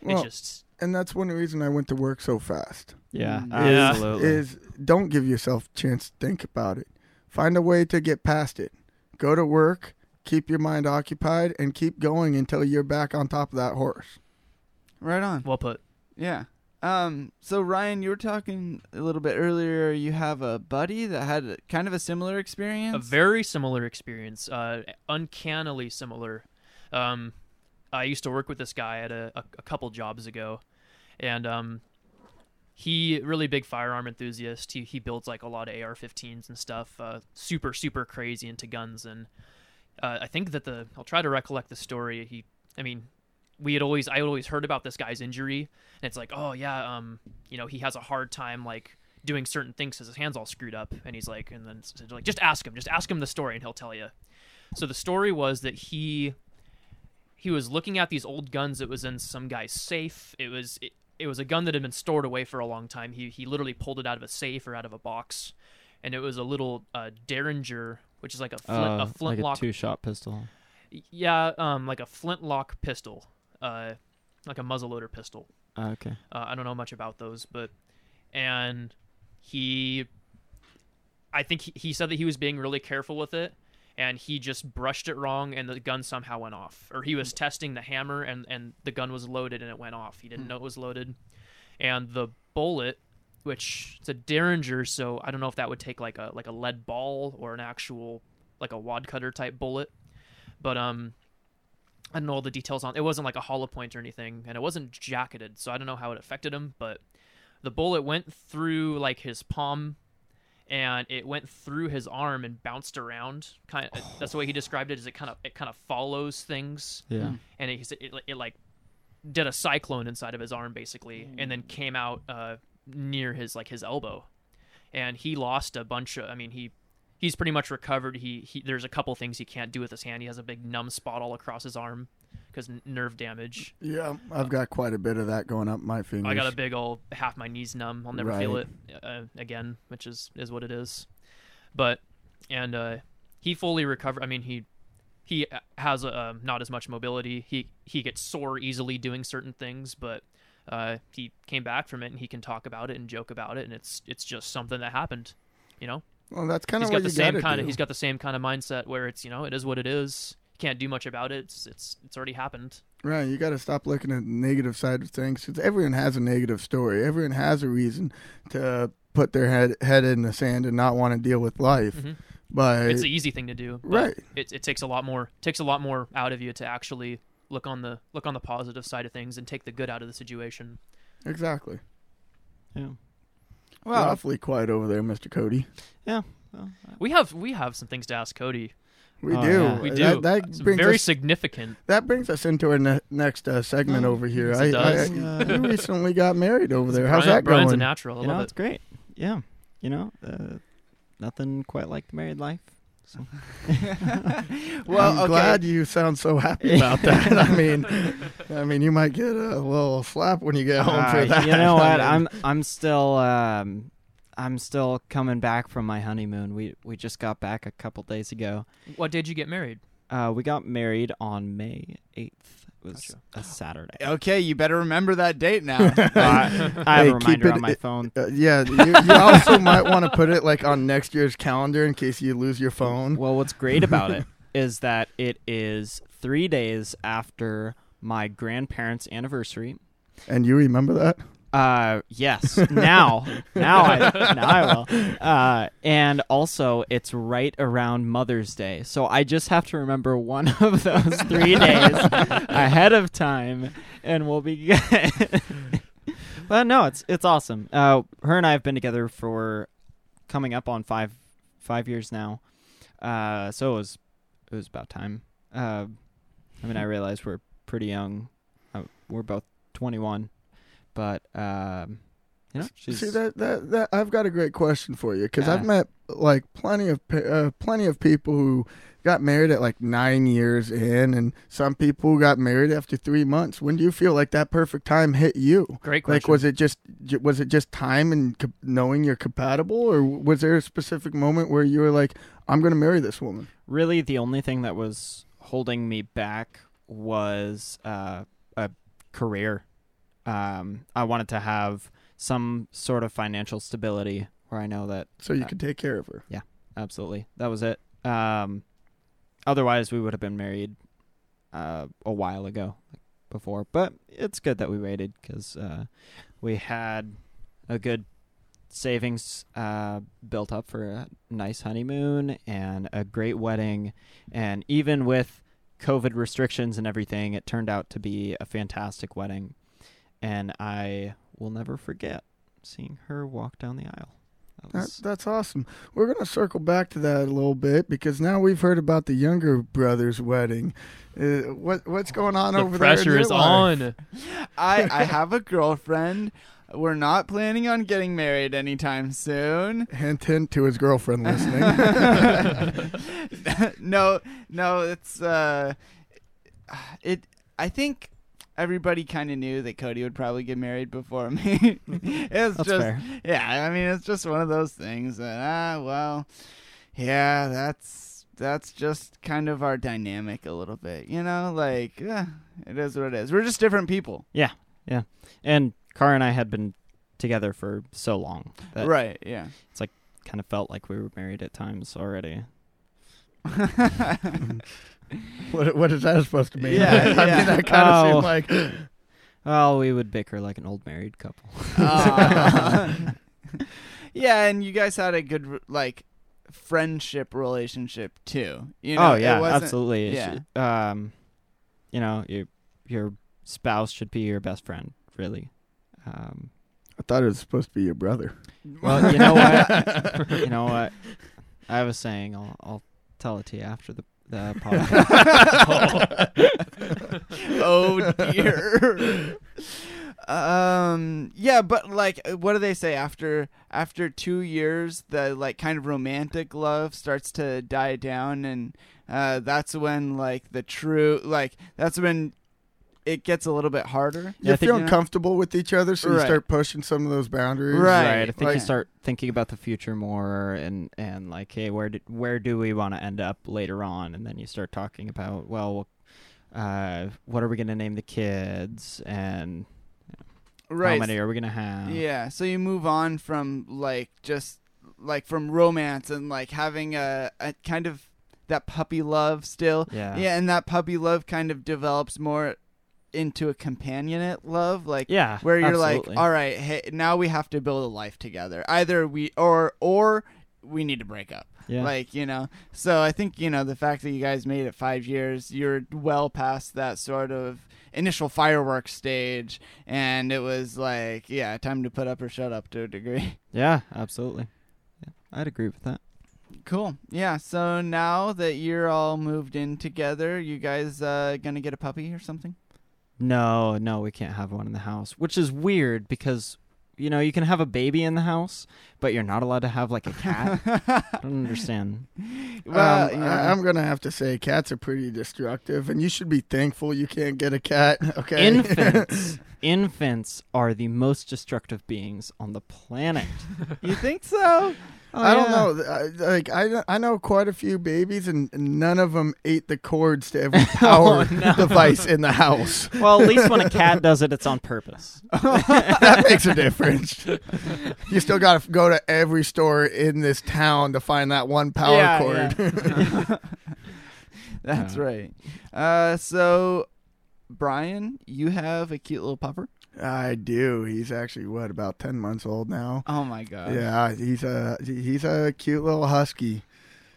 Well, it just and that's one reason I went to work so fast. Yeah, Mm. Yeah. absolutely. Is don't give yourself a chance to think about it. Find a way to get past it. Go to work, keep your mind occupied, and keep going until you're back on top of that horse. Right on. well put. Yeah. Um. So Ryan, you were talking a little bit earlier. You have a buddy that had a- kind of a similar experience. A very similar experience, uh, uncannily similar. Um, I used to work with this guy at a, a, a couple jobs ago, and um, he really big firearm enthusiast. He he builds like a lot of AR-15s and stuff. Uh, super super crazy into guns, and uh, I think that the I'll try to recollect the story. He, I mean, we had always I had always heard about this guy's injury, and it's like, oh yeah, um, you know, he has a hard time like doing certain things because his hands all screwed up, and he's like, and then like, just ask him, just ask him the story, and he'll tell you. So the story was that he he was looking at these old guns that was in some guy's safe. It was it, it was a gun that had been stored away for a long time. He he literally pulled it out of a safe or out of a box, and it was a little uh, Derringer, which is like a flint, Uh, a like a flintlock two-shot pistol. yeah, um, like a flintlock pistol, uh, like a muzzleloader pistol. Uh, okay. Uh, I don't know much about those, but and he, I think he, he said that he was being really careful with it, and he just brushed it wrong, and the gun somehow went off. Or he was testing the hammer, and and the gun was loaded, and it went off. He didn't know it was loaded, and the bullet. Which it's a Derringer, so I don't know if that would take like a like a lead ball or an actual like a wad cutter type bullet, but um, I don't know all the details on. It wasn't like a hollow point or anything, and it wasn't jacketed, so I don't know how it affected him. But the bullet went through like his palm, and it went through his arm and bounced around. Kind of, that's the way he described it. Is it kind of it kind of follows things, Yeah. and it, it, it like did a cyclone inside of his arm basically, and then came out uh, near his like his elbow, and he lost a bunch of. I mean he. He's pretty much recovered. He, he there's a couple things he can't do with his hand. He has a big numb spot all across his arm because n- nerve damage. Yeah, I've got quite a bit of that going up my fingers. I got a big old half my knees numb. I'll never feel it uh, again, which is is what it is. But and uh, he fully recovered. I mean, he he has uh, not as much mobility. He he gets sore easily doing certain things, but uh, he came back from it and he can talk about it and joke about it, and it's it's just something that happened. You know, Well, that's kind he's of got what the you same gotta kind of he's got the same kind of mindset where it's you know it is what it is. You can't do much about it. It's it's it's already happened. Right, you got to stop looking at the negative side of things because everyone has a negative story. Everyone has a reason to put their head head in the sand and not want to deal with life. Mhm. But it's an easy thing to do. but right, It, it takes a lot more takes a lot more out of you to actually look on the look on the positive side of things and take the good out of the situation. exactly. Yeah. Well, awfully quiet over there, Mister Cody. Yeah, well, We have we have some things to ask Cody. We Oh, do. yeah. We do. That, Some brings very us, significant. that brings us into our ne- next uh, segment Oh, over here. yes, I, it does. I, Uh, you recently got married over there. How's Brian, that Brian's a natural. I you know, love it's great. Yeah. You know, uh, nothing quite like the married life. So. well, I'm okay. glad you sound so happy about that. I mean, I mean, you might get a little slap when you get home for Uh, that. You know I what? mean, I'm I'm still um I'm still coming back from my honeymoon. We we just got back a couple days ago. What did you get married? Uh, we got married on May eighth. It was Gotcha. a Saturday. Okay, you better remember that date now. I, I have Hey, a keep reminder it- on my phone. Uh, yeah, you, you also might want to put it like on next year's calendar in case you lose your phone. Well, what's great about it is that it is three days after my grandparents' anniversary. And you remember that? Uh, yes. Now, now I now I will. Uh, and also it's right around Mother's Day, so I just have to remember one of those three days ahead of time, and we'll be good. but no, it's it's awesome. Uh, her and I have been together for coming up on five five years now. Uh, so it was it was about time. Uh, I mean, I realize we're pretty young. Uh, we're both twenty one but um, you know, she's See that, that that I've got a great question for you because I've met like plenty of uh, plenty of people who got married at like nine years in, and some people got married after three months. When do you feel like that perfect time hit you? Great question. Like, was it just was it just time and co- knowing you're compatible, or was there a specific moment where you were like, "I'm going to marry this woman"? really the only thing that was holding me back was uh, a career. Um, I wanted to have some sort of financial stability where I know that So you Uh, could take care of her. Yeah, absolutely that was it. Um, otherwise, we would have been married uh, a while ago, like before. But it's good that we waited because uh, we had a good savings uh, built up for a nice honeymoon and a great wedding. And even with COVID restrictions and everything, it turned out to be a fantastic wedding. And I will never forget seeing her walk down the aisle. That That, that's awesome. We're going to circle back to that a little bit because now we've heard about the younger brother's wedding. Uh, what what's going on the over there? in pressure is life? on. I I have a girlfriend. We're not planning on getting married anytime soon. Hint, hint to his girlfriend listening. no, no, it's uh, it. I think everybody kind of knew that Cody would probably get married before me. it's that's just, fair. yeah. I mean, it's just one of those things that ah, well, yeah, that's that's just kind of our dynamic a little bit, you know. Like, eh, it is what it is. We're just different people, Yeah, yeah. And Car and I had been together for so long that right? Yeah. It's like kind of felt like we were married at times already. what what is that supposed to mean? Yeah, I yeah. mean, that kind of Oh. seemed like Well, we would bicker like an old married couple. Aw. yeah, and you guys had a good like friendship relationship too. You know, oh it yeah, wasn't- absolutely. Yeah. should- um, you know, your your spouse should be your best friend, really. Um, I thought it was supposed to be your brother. well, you know what? you know what? I have a saying. I'll I'll tell it to you after the the podcast. oh dear. Um. Yeah, but like, uh, what do they say after after two years, the like kind of romantic love starts to die down, and uh, that's when like the true like that's when it gets a little bit harder. You're I think- feeling comfortable with each other, so you start pushing some of those boundaries. Right. I think you start thinking about the future more and and like, hey, where did where do we want to end up later on? And then you start talking about, well, uh, what are we going to name the kids and Right. how many are we going to have? Yeah, so you move on from like just like from romance and like having a, a kind of that puppy love still. Yeah. Yeah, and that puppy love kind of develops more into a companionate love, like Yeah. where you're absolutely. like, all right, hey, now we have to build a life together. Either we or or we need to break up. yeah. Like, you know. So I think, you know, the fact that you guys made it 5 years, you're well past that sort of initial fireworks stage and it was like, yeah, time to put up or shut up to a degree. yeah, absolutely. Yeah, I'd agree with that. Cool. Yeah, so now that you're all moved in together, you guys uh going to get a puppy or something? No, no, we can't have one in the house, which is weird because you know you can have a baby in the house, but you're not allowed to have like a cat. I don't understand. Well, um, you know. I- I'm gonna have to say cats are pretty destructive, and you should be thankful you can't get a cat. Okay, Infants, infants are the most destructive beings on the planet. you think so? Oh, I don't yeah. know. I- Like I, I know quite a few babies, and none of them ate the cords to every power Oh, no. device in the house. Well, at least when a cat does it, it's on purpose. that makes a difference. You still got to go to every store in this town to find that one power Yeah, cord. That's Yeah. right. Uh so Brian, you have a cute little pupper? I do. He's actually what about ten months old now. Oh my god. Yeah, he's a he's a cute little husky,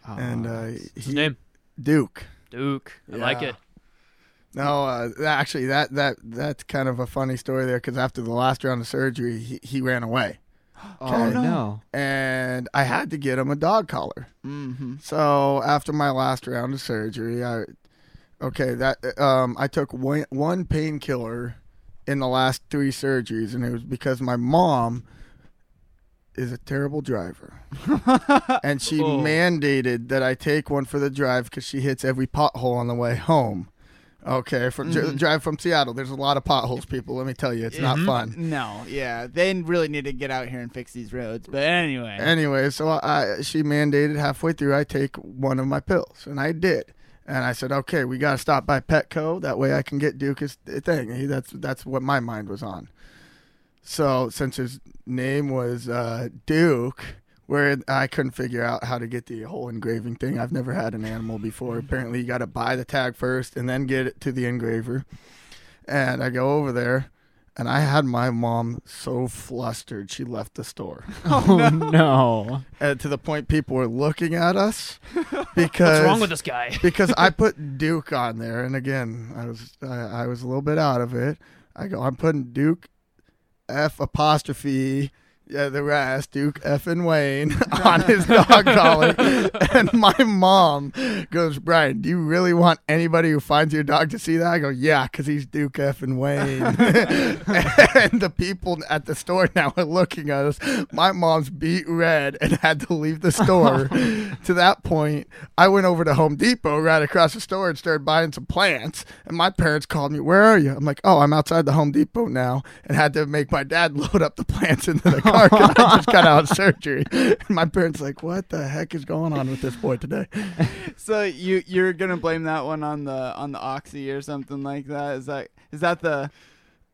and Oh, uh, What's his name? Duke. Duke. I like it. No, uh, actually, that that that's kind of a funny story there because after the last round of surgery, he, he ran away, oh no. and I had to get him a dog collar. Mm-hmm. So after my last round of surgery, I okay that um I took one one painkiller in the last three surgeries, and it was because my mom is a terrible driver, and she Oh. mandated that I take one for the drive because she hits every pothole on the way home. Okay, from Mhm. drive from Seattle, there's a lot of potholes, people. Let me tell you, it's not Mhm. fun. No, yeah, they really need to get out here and fix these roads. But anyway, Anyway, so I she mandated halfway through I take one of my pills, and I did. And I said, okay, we got to stop by Petco. That way I can get Duke his thing. He, that's that's what my mind was on. So since his name was uh, Duke, where I couldn't figure out how to get the whole engraving thing. I've never had an animal before. Apparently, you got to buy the tag first and then get it to the engraver. And I go over there, and I had my mom so flustered she left the store. Oh no. and to the point people were looking at us because What's wrong with this guy? because I put Duke on there, and again, I was I, I was a little bit out of it. I go, I'm putting Duke F apostrophe. Yeah, the rest, Duke F and Wayne on his dog collar. And my mom goes, Brian, do you really want anybody who finds your dog to see that? I go, yeah, because he's Duke F and Wayne. and the people at the store now are looking at us. My mom's beat red and had to leave the store. to that point, I went over to Home Depot right across the store and started buying some plants. And my parents called me, Where are you? I'm like, Oh, I'm outside the Home Depot now. And had to make my dad load up the plants into the car because I just got out of surgery. And my parents like, What the heck is going on with this boy today? so you you're gonna blame that one on the on the oxy or something like that? Is that is that the?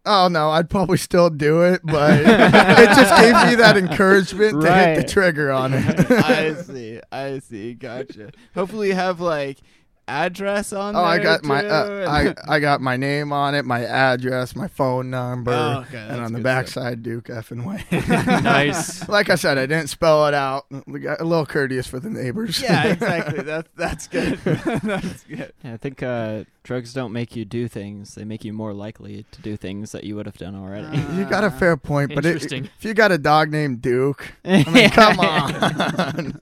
Oh no, I'd probably still do it, but it just gave me that encouragement to hit the trigger on it. I see, I see, gotcha. Hopefully, you have like address on. Oh, I there, got my uh, I I got my name on it, my address, my phone number, Oh, okay, and on the backside stuff. Duke F and Wayne. nice. like I said, I didn't spell it out. We got A little courteous for the neighbors. Yeah, exactly. That's that's good. that's good. Yeah, I think uh, drugs don't make you do things; they make you more likely to do things that you would have done already. you got a fair point, but it, if you got a dog named Duke, I mean, come on.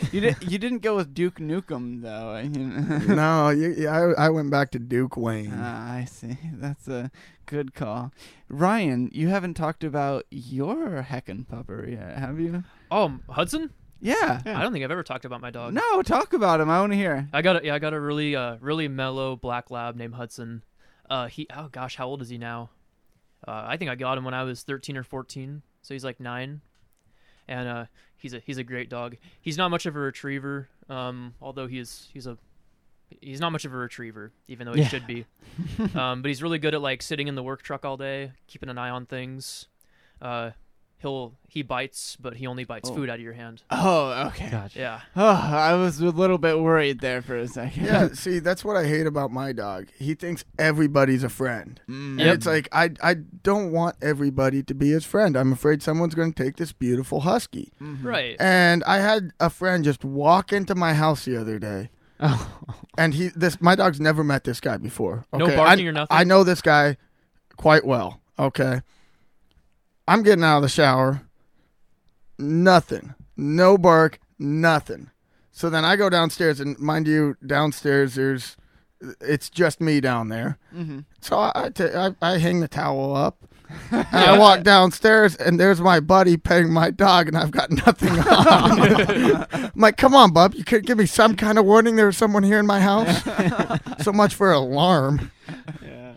You did. You didn't go with Duke Nukem though. No, you, yeah, I, I went back to Duke Wayne. Ah, I see. That's a good call. Ryan, you haven't talked about your heckin' pupper yet, have you? Oh, Hudson? Yeah. I don't think I've ever talked about my dog. No, talk about him. I want to hear. I got a, yeah, I got a really uh really mellow black lab named Hudson. Uh he oh gosh, how old is he now? Uh I think I got him when I was 13 or 14. So he's like 9. And uh he's a he's a great dog. He's not much of a retriever um although he's he's a he's not much of a retriever even though he Yeah. should be. um but he's really good at like sitting in the work truck all day, keeping an eye on things. Uh he'll he bites, but he only bites Oh. food out of your hand. Oh, okay. Gotcha. Yeah. Oh, I was a little bit worried there for a second. yeah, see, that's what I hate about my dog. He thinks everybody's a friend. Mm. And it's like I I don't want everybody to be his friend. I'm afraid someone's going to take this beautiful husky. Mhm. Right. And I had a friend just walk into my house the other day. Oh, And he this my dog's never met this guy before. No Okay, barking I, or nothing? I know this guy quite well. Okay. I'm getting out of the shower. Nothing. No bark, nothing. So then I go downstairs and mind you, downstairs there's it's just me down there. Mhm. So I I ta- I, I hang the towel up. and I walk downstairs and there's my buddy petting my dog and I've got nothing on. I'm like, come on, bub, you could give me some kind of warning There's someone here in my house. so much for alarm. Yeah.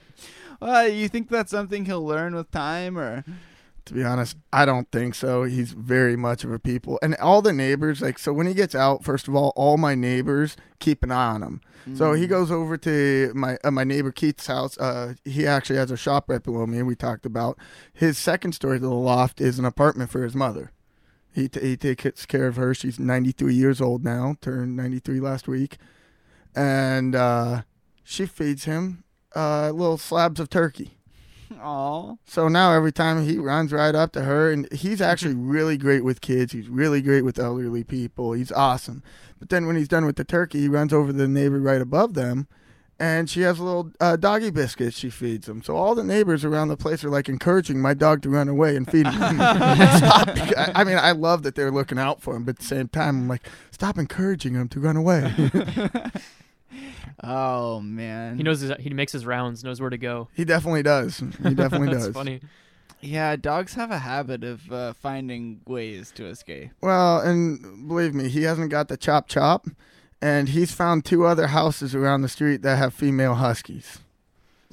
Well, you think that's something he'll learn with time, or? To be honest, I don't think so. He's very much of a people, and all the neighbors like. So when he gets out, first of all, all my neighbors keep an eye on him. So he goes over to my uh, my neighbor Keith's house. Uh, he actually has a shop right below me, and we talked about his second story to the loft is an apartment for his mother. He t- he takes care of her. She's 93 years old now, turned 93 last week, and uh, she feeds him uh, little slabs of turkey. Aw. So now every time he runs right up to her, and he's actually really great with kids. He's really great with elderly people. He's awesome. But then when he's done with the turkey, he runs over to the neighbor right above them, and she has little uh, doggy biscuits she feeds him. So all the neighbors around the place are like encouraging my dog to run away and feed him. stop. I mean, I love that they're looking out for him, but at the same time, I'm like, stop encouraging him to run away. Oh man. He knows his, he makes his rounds, knows where to go. he definitely does. He definitely That's does. funny. Yeah, dogs have a habit of uh, finding ways to escape. Well, and believe me, he hasn't got the chop chop, and he's found two other houses around the street that have female huskies.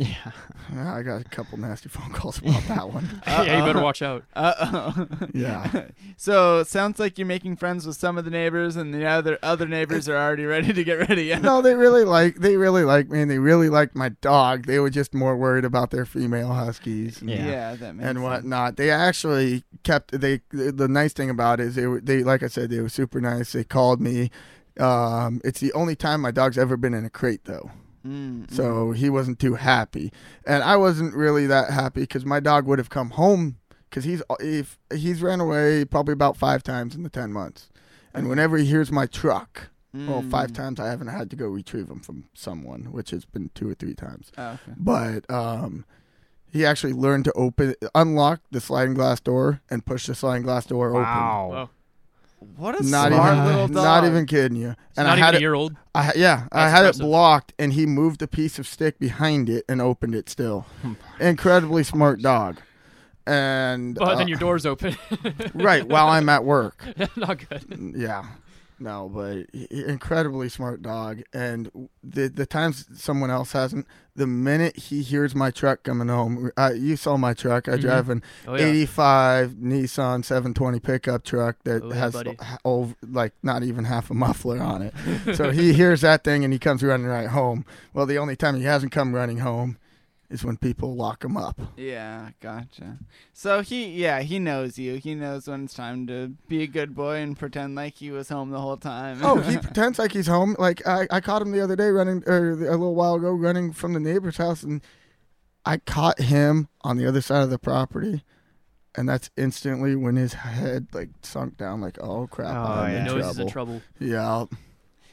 Yeah. Yeah, I got a couple nasty phone calls about that one. yeah, you better watch out. Uh oh. Yeah. so sounds like you're making friends with some of the neighbors, and the other other neighbors are already ready to get ready. Yeah. No, they really like they really like me, and they really like my dog. They were just more worried about their female huskies. And, Yeah. that makes And sense. whatnot. They actually kept they. The nice thing about it is they were they like I said they were super nice. They called me. Um, it's the only time my dog's ever been in a crate though. Mm, So he wasn't too happy, and I wasn't really that happy because my dog would have come home because he's if he's ran away probably about five times in the ten months, and whenever he hears my truck, mm, well, five times I haven't had to go retrieve him from someone, which has been two or three times. Oh, okay. But um, he actually learned to open, unlock the sliding glass door and push the sliding glass door open. Wow. What a. Not smart even, little dog. not even kidding you. And not I had even a it year old. I ha- yeah, I had impressive. it blocked, and he moved a piece of stick behind it and opened it. Still, incredibly smart dog. And But uh, then your door's open. right while I'm at work, not good. yeah, no, but incredibly smart dog. And the the times someone else hasn't, the minute he hears my truck coming home, uh, you saw my truck. I Mhm. drive an Oh yeah. 85 Nissan 720 pickup truck that Oh, has buddy. over, like not even half a muffler on it. so he hears that thing and he comes running right home. Well, the only time he hasn't come running home is when people lock him up. Yeah, gotcha. So he, yeah, he knows you. He knows when it's time to be a good boy and pretend like he was home the whole time. Oh, he pretends like he's home. Like I, I caught him the other day running, or a little while ago, running from the neighbor's house, and I caught him on the other side of the property. And that's instantly when his head like sunk down, like, oh crap, Oh, I'm He in yeah. knows he's in trouble. trouble. Yeah,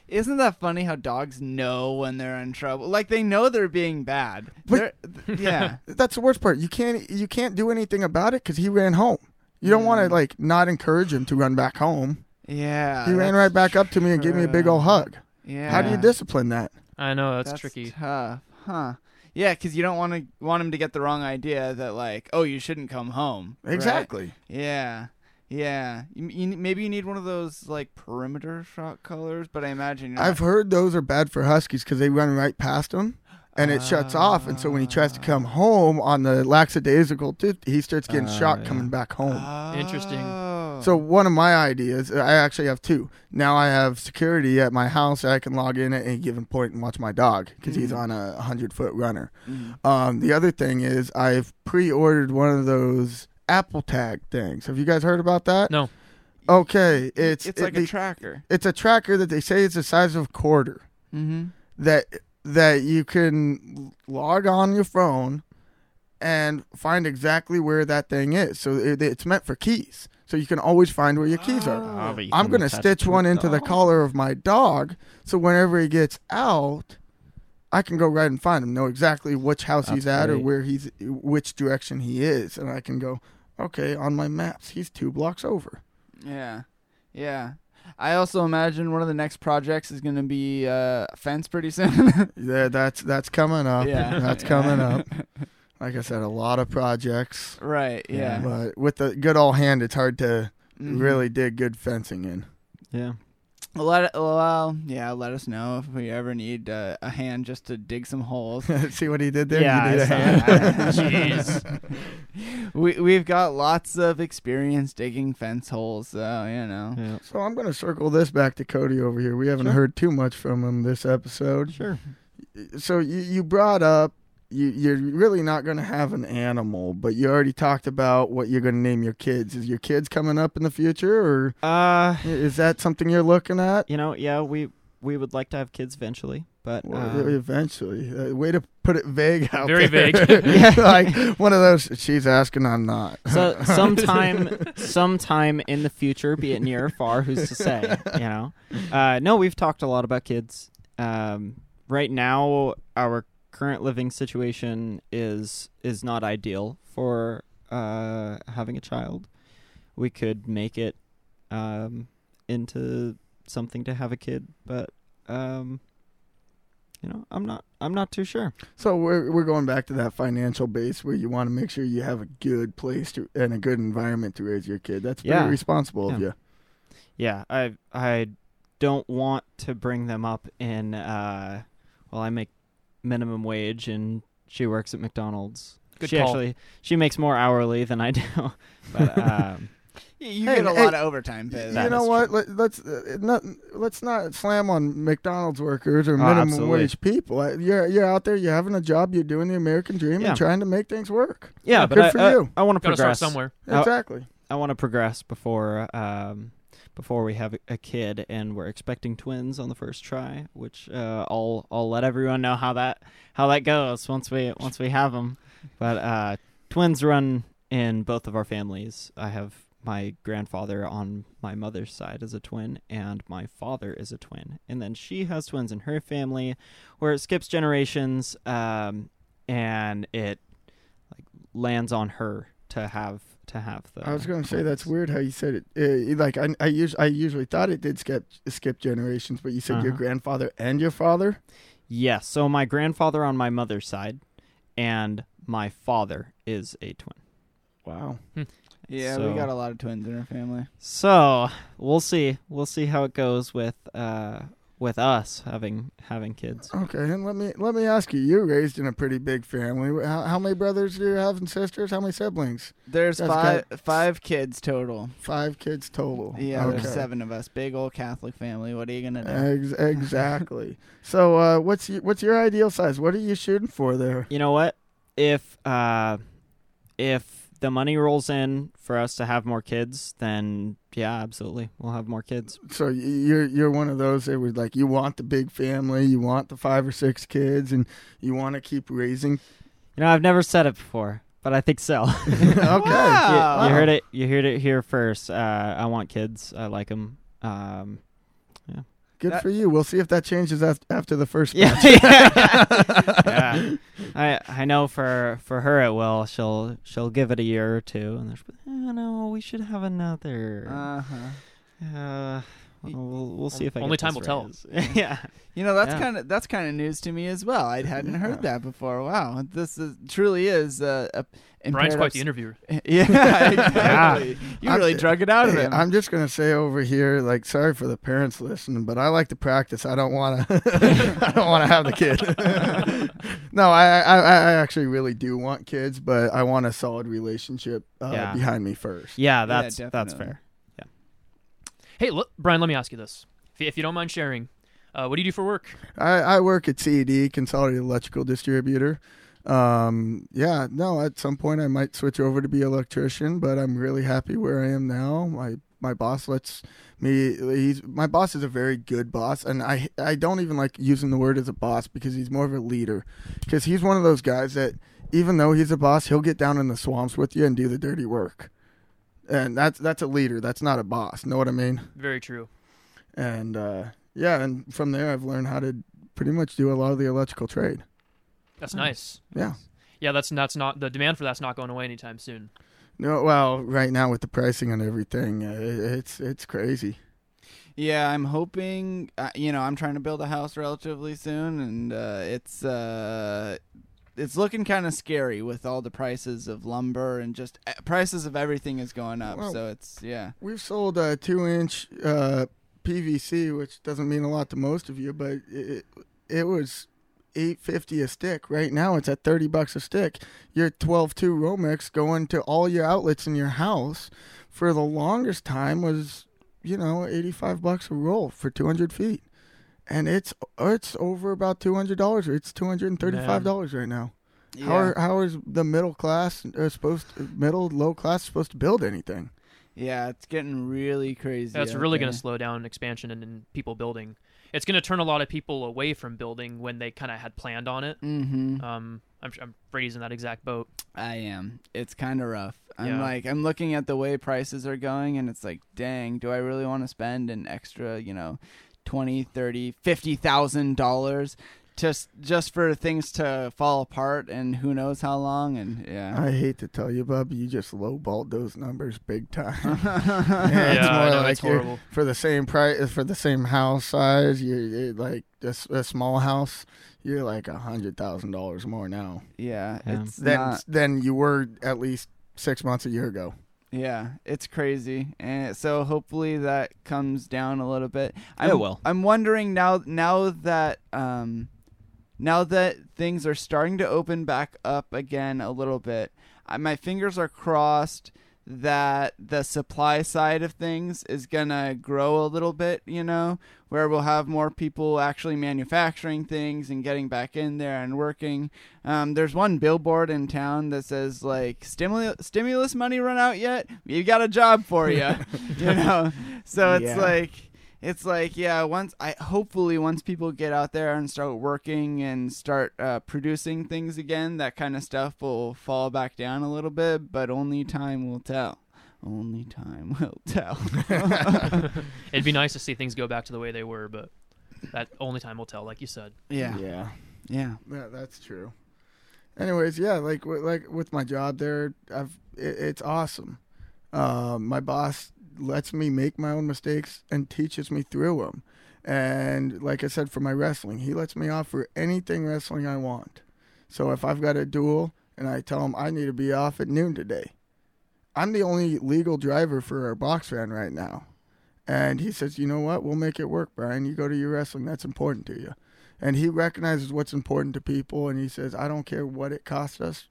Isn't that funny how dogs know when they're in trouble? Like they know they're being bad. But- They're- th- yeah. that's the worst part. You can't you can't do anything about it because he ran home. You don't want Mm. to like not encourage him to run back home. Yeah. he ran right back up to me and gave me a big old hug. Yeah. How do you discipline that? I know that's, That's tricky. Tough, huh? Yeah, because you don't want to want him to get the wrong idea that like, oh, you shouldn't come home. right? Exactly. Yeah, yeah. You, you, maybe you need one of those like perimeter shot colors, but I imagine you're I've not- heard those are bad for huskies because they run right past them. And it shuts off, and so when he tries to come home on the lackadaisical, tooth, he starts getting Oh, shot yeah. coming back home. Interesting. Oh. So one of my ideas, I actually have two. Now I have security at my house. I can log in at any given point and watch my dog because he's Mhm. on a hundred foot runner. Mm. Um, the other thing is I've pre-ordered one of those Apple Tag things. Have you guys heard about that? No. Okay, it's it's it- like the- a tracker. it's a tracker that they say is the size of a quarter Mm-hmm. that that you can log on your phone and find exactly where that thing is. So it, it's meant for keys. So you can always find where your keys are. Oh, you I'm going to stitch it one a into the collar of my dog so whenever he gets out, I can go right and find him, know exactly which house he's That's at or where he's which direction he is and I can go, okay, on my maps, he's 2 blocks over. Yeah, yeah. I also imagine one of the next projects is going to be uh, fence pretty soon. Yeah, that's that's coming up. yeah, That's coming up. Like I said, a lot of projects. right. Yeah. But with the good old hand, it's hard to Mhm. really dig good fencing in. Yeah. Let well, yeah. Let us know if we ever need uh, a hand just to dig some holes. See what he did there? Yeah, You need I a saw hand? that. Jeez. we we've got lots of experience digging fence holes, so you know. Yeah. So I'm going to circle this back to Cody over here. We haven't Sure. heard too much from him this episode. Sure. So you, you brought up you, you're really not going to have an animal, but you already talked about what you're going to name your kids. Is your kids coming up in the future, or Uh, is that something you're looking at? you know, yeah, we we would like to have kids eventually, but Well, um, eventually, uh, way to put it vague out Very there. vague. Yeah. like one of those. She's asking, I'm not. so sometime sometime in the future, be it near or far, who's to say? You know. Uh, no, we've talked a lot about kids. Um, right now, our current living situation is is not ideal for uh, having a child. We could make it um, into something to have a kid, but um, you know, I'm not I'm not too sure. So we're we're going back to that financial base where you want to make sure you have a good place to and a good environment to raise your kid. That's pretty Yeah. responsible of Yeah. you. Yeah, I I don't want to bring them up in uh well I make minimum wage and she works at McDonald's. Good she call. actually she makes more hourly than I do. but um You, you Hey, get a hey, lot of overtime pay. you know what? Let, let's uh, not let's not slam on McDonald's workers or Oh, minimum absolutely. wage people. Uh, You're you're out there. You're having a job. You're doing the American dream Yeah. and trying to make things work. yeah, good but I, for I- you. I, want to Got start progress somewhere. Exactly. I want to progress before um before we have a- kid and we're expecting twins on the first try, which uh I'll I'll let everyone know how that how that goes once we once we have them. But uh twins run in both of our families. I have my grandfather on my mother's side is a twin and my father is a twin. And then she has twins in her family where it skips generations um and it like lands on her to have to have the I was going to say that's weird how you said it. Uh, like I I, us- I usually thought it did skip skip generations, but you said your Uh-huh. grandfather and your father. Yes. So my grandfather on my mother's side, and my father is a twin. Wow. Yeah, So- we got a lot of twins in our family. So we'll see. We'll see how it goes with uh with us having having kids. Okay, and let me let me ask you. You're raised in a pretty big family. How, how many brothers do you have and sisters? How many siblings? There's That's five five kids total. Five kids total. Yeah, okay. there's seven of us. Big old Catholic family. What are you gonna do? Ex- exactly. so, uh, what's your, what's your ideal size? What are you shooting for there? You know what? If uh if the money rolls in for us to have more kids, then yeah, absolutely, we'll have more kids. So you're you're one of those that was like you want the big family, you want the five or six kids, and you want to keep raising. You know, I've never said it before, but I think so. okay. Wow. You, you heard it. You heard it here first. Uh, I want kids. I like them. Um, Good That- for you. We'll see if that changes after the first. yeah, batch. yeah. I I know for for her it will. She'll she'll give it a year or two, and there's oh no, we should have another. Uh huh. Uh, well, we'll, we'll see if I Only get time this will tell. yeah. You know, that's Yeah. kind of that's kind of news to me as well. I hadn't Yeah. heard that before. Wow, this is truly is uh, a Brian's impaired quite the ups- interviewer. Yeah, exactly. You I'm- really drug it out of Hey, him. I'm just gonna say over here, like, sorry for the parents listening, but I like to practice. I don't want to. I don't want to have the kid. no, I, I, I actually really do want kids, but I want a solid relationship uh, Yeah. behind me first. Yeah, that's that's fair. Hey, look, Brian, let me ask you this. If you, if you don't mind sharing, uh, what do you do for work? I, I work at CED, Consolidated Electrical Distributor. Um, yeah, no, at some point I might switch over to be an electrician, but I'm really happy where I am now. My my boss lets me. He's my boss is a very good boss, and I I don't even like using the word as a boss because he's more of a leader. Because he's one of those guys that even though he's a boss, he'll get down in the swamps with you and do the dirty work. And that's that's a leader. That's not a boss. Know what I mean? Very true. and uh, yeah, and from there I've learned how to pretty much do a lot of the electrical trade. That's nice. Yeah. Yeah, that's that's not the demand for that's not going away anytime soon. No, well, right now with the pricing and everything, uh, it's it's crazy. Yeah, I'm hoping. Uh, you know, I'm trying to build a house relatively soon, and uh, it's uh, it's looking kind of scary with all the prices of lumber and just uh, prices of everything is going up. Well- so it's yeah, We've sold a two-inch uh, PVC, which doesn't mean a lot to most of you, but it it was eight fifty a stick. Right now, it's at thirty bucks a stick. Your twelve two Romex going to all your outlets in your house for the longest time was, you know, eighty five bucks a roll for two hundred feet, and it's it's over about two hundred dollars. It's two hundred and thirty five dollars right now. How are, how is the middle class uh, supposed to, middle low class supposed to build anything? yeah. It's getting really crazy. That's out really going to slow down expansion and, and people building. It's going to turn a lot of people away from building when they kind of had planned on it. Mm-hmm. Um, I'm, I'm Brady's in that exact boat. I am. It's kind of rough. I'm Yeah. like, I'm looking at the way prices are going, and it's like, dang, do I really want to spend an extra, you know, twenty, thirty, fifty thousand dollars just just for things to fall apart, and who knows how long? And yeah, I hate to tell you, Bub, you just lowballed those numbers big time. Yeah, it's more know, like you're- horrible. for the same price for the same house size. You you- like a, s- a small house. You're like a hundred thousand dollars more now yeah, Yeah. it's than not. than you were at least six months a year ago. Yeah, it's crazy, and so hopefully that comes down a little bit. I'm, It will. I'm wondering now. Now that um, now that things are starting to open back up again a little bit, I, my fingers are crossed that the supply side of things is gonna grow a little bit. You know, where we'll have more people actually manufacturing things and getting back in there and working. Um, there's one billboard in town that says like stimulus stimulus money run out yet? We've got a job for you. you know, so it's Yeah. like it's like yeah. Once I hopefully once people get out there and start working and start uh, producing things again, that kind of stuff will fall back down a little bit. But only time will tell. Only time will tell. It'd be nice to see things go back to the way they were, but that only time will tell, like you said. yeah, yeah. yeah. Yeah, that's true. Anyways, yeah, like wi- like with my job there, I've it, it's awesome. Um, my boss lets me make my own mistakes and teaches me through them. And like I said, for my wrestling, he lets me off for anything wrestling I want. So if I've got a duel and I tell him I need to be off at noon today, I'm the only legal driver for our box van right now. And he says, you know what? We'll make it work, Brian. You go to your wrestling. That's important to you and he recognizes what's important to people and he says i don't care what it costs us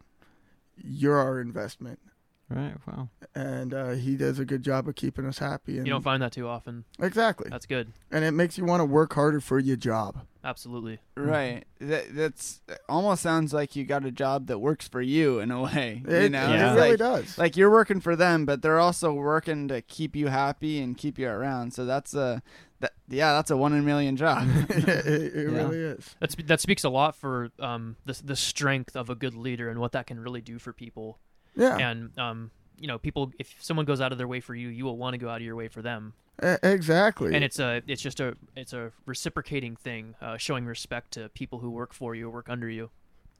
you're our investment Right. Wow. and uh, he does a good job of keeping us happy and You don't find that too often. exactly That's good. and it makes you want to work harder for your job Absolutely. Right. That that's almost sounds like you got a job that works for you in a way. it, you know, it Yeah. It's really like, does like you're working for them, but they're also working to keep you happy and keep you around. So that's a that yeah, that's a one in a million job. it, it Yeah. really is That's that speaks a lot for um the the strength of a good leader and what that can really do for people. Yeah And um you know people if someone goes out of their way for you, you will want to go out of your way for them. e- exactly And it's a it's just a it's a reciprocating thing, uh, showing respect to people who work for you or work under you.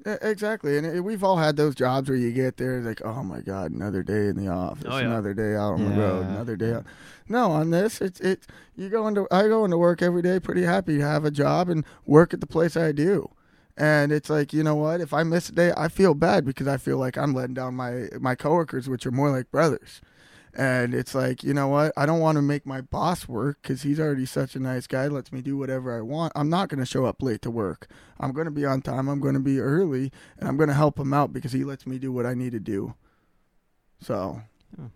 Exactly, and it, we've all had those jobs where you get there, like, oh my god, another day in the office, Oh, yeah. another day out on the road, another day. Out. No, on this, it's it. You go into I go into work every day, pretty happy to have a job and work at the place I do, and it's like you know what? If I miss a day, I feel bad because I feel like I'm letting down my my coworkers, which are more like brothers. And it's like, you know what? I don't want to make my boss work because he's already such a nice guy, lets me do whatever I want. I'm not going to show up late to work. I'm going to be on time. I'm going to be early, and I'm going to help him out because he lets me do what I need to do. So, Hmm.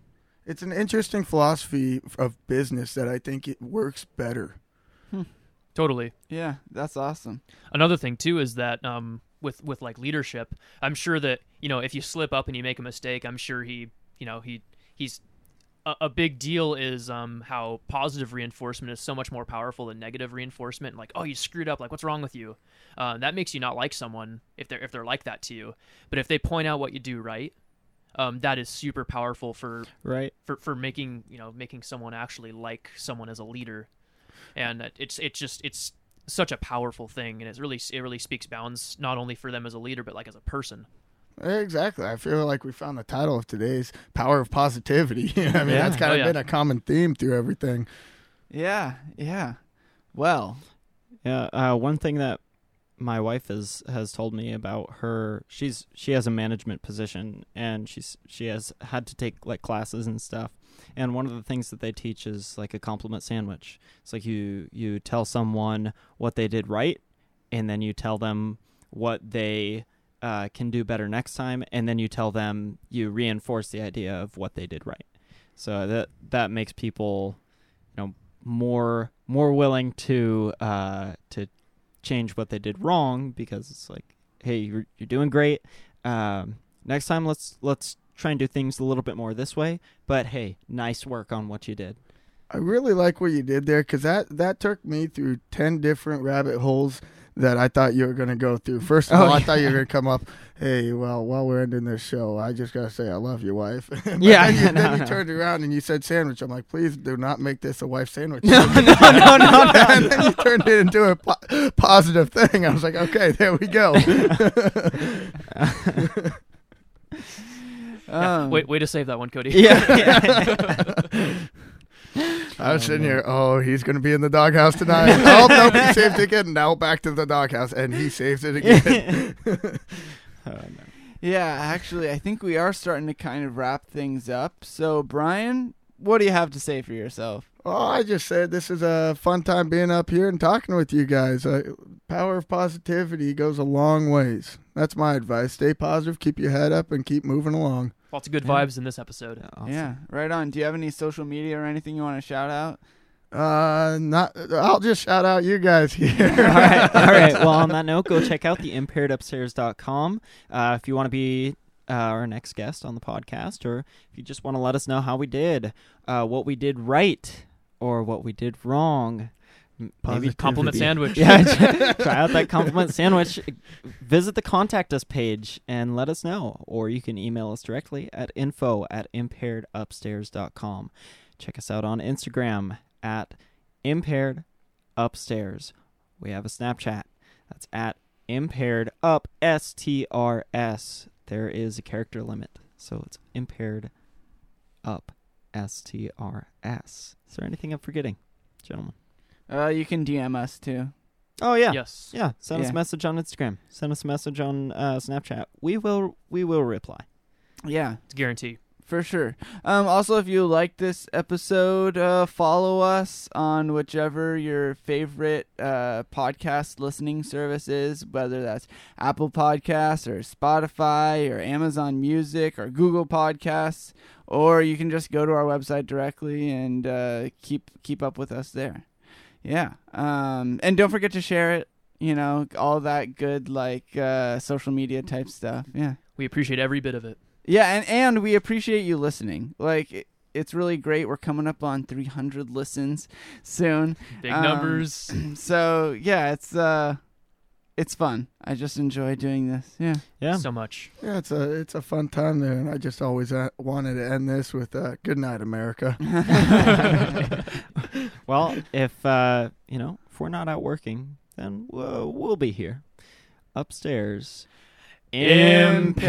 it's an interesting philosophy of business that I think it works better. Totally. Yeah, that's awesome. Another thing too is that um, with with like leadership, I'm sure that you know if you slip up and you make a mistake, I'm sure he you know he he's a, a big deal is um, how positive reinforcement is so much more powerful than negative reinforcement. Like, oh, you screwed up. Like, what's wrong with you? Uh, that makes you not like someone if they're if they're like that to you. But if they point out what you do right, um, that is super powerful for Right. for for making you know making someone actually like someone as a leader, and it's it's just it's such a powerful thing, and it really it really speaks bounds not only for them as a leader but like as a person. Exactly. I feel like we found the title of today's Power of Positivity. I mean, Yeah. that's kind Oh, of yeah. been a common theme through everything. Yeah, yeah. Well, Yeah, uh, one thing that my wife has has told me about her she's she has a management position and she's she has had to take like classes and stuff. And one of the things that they teach is like a compliment sandwich. It's like you you tell someone what they did right and then you tell them what they uh, can do better next time and then you tell them you reinforce the idea of what they did right. So that that makes people you know more more willing to uh, to change what they did wrong because it's like, hey, you're you're doing great. Um, next time, let's let's try and do things a little bit more this way. But hey, nice work on what you did. I really like what you did there because that, that took me through 10 different rabbit holes that I thought you were going to go through. First of Oh, all, I thought you were going to come up, hey, well, while we're ending this show, I just got to say I love your wife. Yeah, Then you, no, then you no. turned around and you said sandwich. I'm like, please do not make this a wife sandwich. No, no, no, no, and then you turned it into a po- positive thing. I was like, okay, there we go. Yeah, um, wait, way to save that one, Cody. yeah. I was sitting here. Oh, he's going to be in the doghouse tonight. oh, nope, he saved it again. Now back to the doghouse, and he saves it again. Oh, no. Yeah, actually, I think we are starting to kind of wrap things up. So, Brian, what do you have to say for yourself? Oh, I just said this is a fun time being up here and talking with you guys. Uh, power of positivity goes a long ways. That's my advice. Stay positive, keep your head up, and keep moving along. Lots of good Yeah. vibes in this episode. Awesome. Yeah, right on. Do you have any social media or anything you want to shout out? Uh, not. I'll just shout out you guys here. all right, all right. Well, on that note, go check out the impairedupstairs.com uh, if you want to be uh, our next guest on the podcast, or if you just want to let us know how we did, uh, what we did right, or what we did wrong. M- Maybe Compliment sandwich. yeah, try, try out that compliment sandwich. Visit the contact us page and let us know. Or you can email us directly at info at impairedupstairs.com. Check us out on Instagram at impaired upstairs. We have a Snapchat. That's at impaired up S T R S. There is a character limit. So it's impaired up S T R S. Is there anything I'm forgetting, gentlemen? Uh, you can DM us too. Oh yeah. Yes. Yeah, send us Yeah. a message on Instagram. Send us a message on uh, Snapchat. We will we will reply. Yeah, It's a guarantee. for sure. Um, also, if you like this episode, uh, follow us on whichever your favorite uh, podcast listening service is, whether that's Apple Podcasts or Spotify or Amazon Music or Google Podcasts, or you can just go to our website directly and uh, keep keep up with us there. Yeah, um, and don't forget to share it. You know, all that good like uh, social media type stuff. Yeah. We appreciate every bit of it. Yeah, and and we appreciate you listening. Like it, it's really great. We're coming up on 300 listens soon. Big Um, numbers. So, yeah, it's uh it's fun. I just enjoy doing this. Yeah. Yeah. So much. Yeah, it's a it's a fun time there, and I just always uh, wanted to end this with uh, "Good night, America." well, if uh, you know, if we're not out working, then we'll, we'll be here upstairs. Impaired.